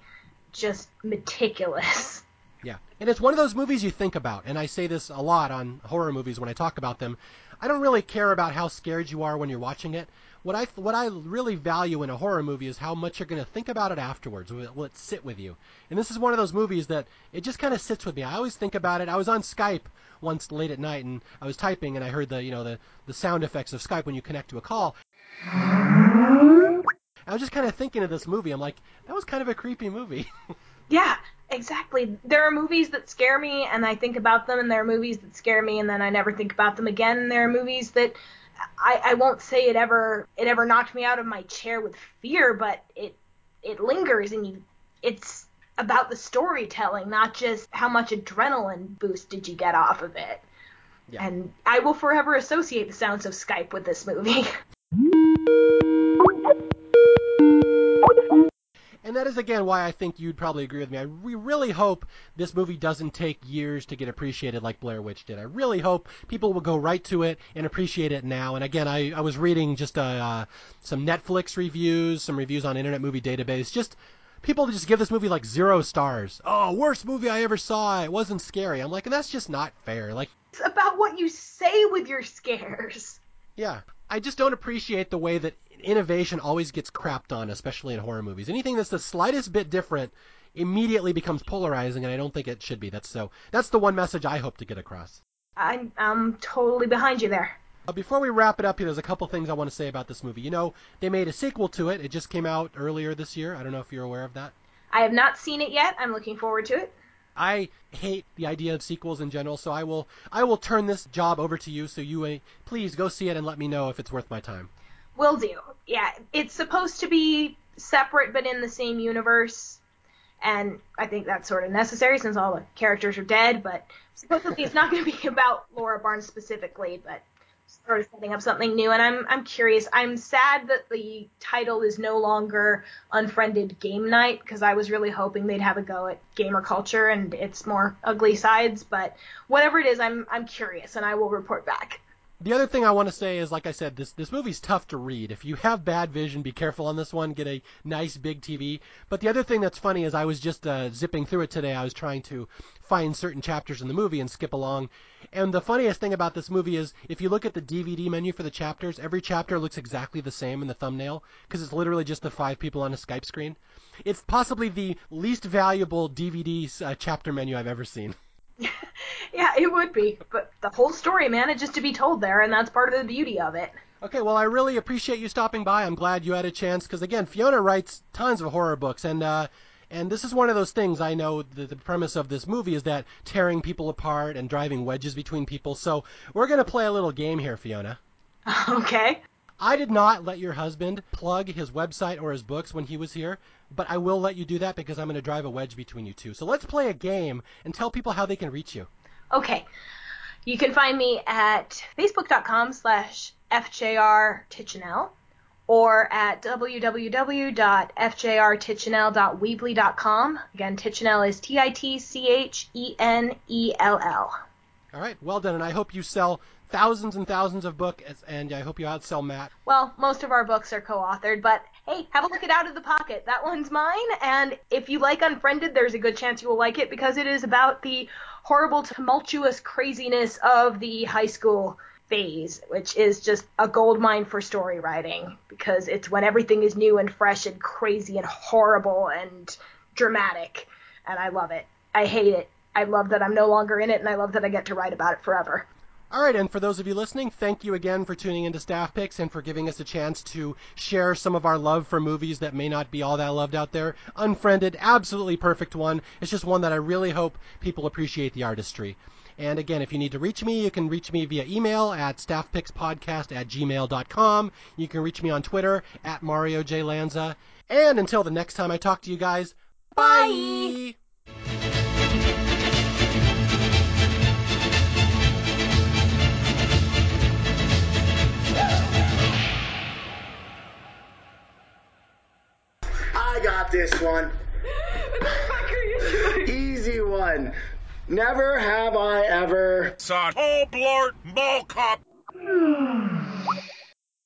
S2: Just meticulous.
S1: Yeah. And it's one of those movies you think about, and I say this a lot on horror movies when I talk about them. I don't really care about how scared you are when you're watching it. What I what I really value in a horror movie is how much you're going to think about it afterwards. Will it, will it sit with you? And this is one of those movies that it just kind of sits with me. I always think about it. I was on Skype once late at night and I was typing and I heard the you know the the sound effects of Skype when you connect to a call. I was just kind of thinking of this movie. I'm like, that was kind of a creepy movie. <laughs>
S2: Yeah, exactly. There are movies that scare me and I think about them, and there are movies that scare me and then I never think about them again. And there are movies that I, I won't say it ever it ever knocked me out of my chair with fear, but it it lingers and you it's about the storytelling, not just how much adrenaline boost did you get off of it.
S1: Yeah.
S2: And I will forever associate the sounds of Skype with this movie. <laughs>
S1: And that is again why I think you'd probably agree with me. I we really hope this movie doesn't take years to get appreciated like Blair Witch did. I really hope people will go right to it and appreciate it now. And again, I, I was reading just uh, uh, some Netflix reviews, some reviews on Internet Movie Database. Just people just give this movie like zero stars. Oh, worst movie I ever saw. It wasn't scary. I'm like, and that's just not fair. Like,
S2: it's about what you say with your scares.
S1: yeah, I just don't appreciate the way that innovation always gets crapped on, especially in horror movies. Anything that's the slightest bit different immediately becomes polarizing, and I don't think it should be. That's so. That's the one message I hope to get across.
S2: I'm I'm totally behind you there.
S1: Uh, before we wrap it up here, there's a couple things I want to say about this movie. You know, they made a sequel to it. It just came out earlier this year. I don't know if you're aware of that.
S2: I have not seen it yet. I'm looking forward to it.
S1: I hate the idea of sequels in general, so I will I will turn this job over to you. So you uh, please go see it and let me know if it's worth my time.
S2: Will do. Yeah, it's supposed to be separate but in the same universe, and I think that's sort of necessary since all the characters are dead. But supposedly it's not going to be <laughs> about Laura Barnes specifically, but sort of setting up something new. And I'm I'm curious. I'm sad that the title is no longer Unfriended Game Night because I was really hoping they'd have a go at gamer culture and its more ugly sides. But whatever it is, I'm I'm curious and I will report back.
S1: The other thing I want to say is, like I said, this this movie's tough to read. If you have bad vision, be careful on this one. Get a nice big TV. But the other thing that's funny is I was just uh, zipping through it today. I was trying to find certain chapters in the movie and skip along. And the funniest thing about this movie is if you look at the DVD menu for the chapters, every chapter looks exactly the same in the thumbnail because it's literally just the five people on a Skype screen. It's possibly the least valuable DVD uh, chapter menu I've ever seen. <laughs> <laughs>
S2: yeah, it would be, but the whole story manages to be told there, and that's part of the beauty of it.
S1: Okay, well, I really appreciate you stopping by. I'm glad you had a chance because, again, Fiona writes tons of horror books, and uh, and this is one of those things. I know the, the premise of this movie is that tearing people apart and driving wedges between people. So we're gonna play a little game here, Fiona. <laughs>
S2: Okay.
S1: I did not let your husband plug his website or his books when he was here, but I will let you do that because I'm going to drive a wedge between you two. So let's play a game and tell people how they can reach you.
S2: Okay. You can find me at facebook.com slash fjrtitchenell or at www.fjrtitchenell.weebly.com. Again, Titchenell is T-I-T-C-H-E-N-E-L-L.
S1: All right, well done, and I hope you sell thousands and thousands of books, and I hope you outsell Matt.
S2: Well, most of our books are co-authored, but hey, have a look at Out of the Pocket. That one's mine, and if you like Unfriended, there's a good chance you will like it because it is about the horrible, tumultuous craziness of the high school phase, which is just a gold mine for story writing because it's when everything is new and fresh and crazy and horrible and dramatic, and I love it. I hate it. I love that I'm no longer in it, and I love that I get to write about it forever.
S1: All right, and for those of you listening, thank you again for tuning into Staff Picks and for giving us a chance to share some of our love for movies that may not be all that loved out there. Unfriended, absolutely perfect one. It's just one that I really hope people appreciate the artistry. And again, if you need to reach me, you can reach me via email at staffpickspodcast at gmail.com. You can reach me on Twitter at Mario J. Lanza. And until the next time I talk to you guys, bye! bye.
S3: Got this one.
S2: what the fuck are you doing?
S3: Easy one. Never have I ever.
S4: Son, oh, blart, mall cop. <sighs> <laughs>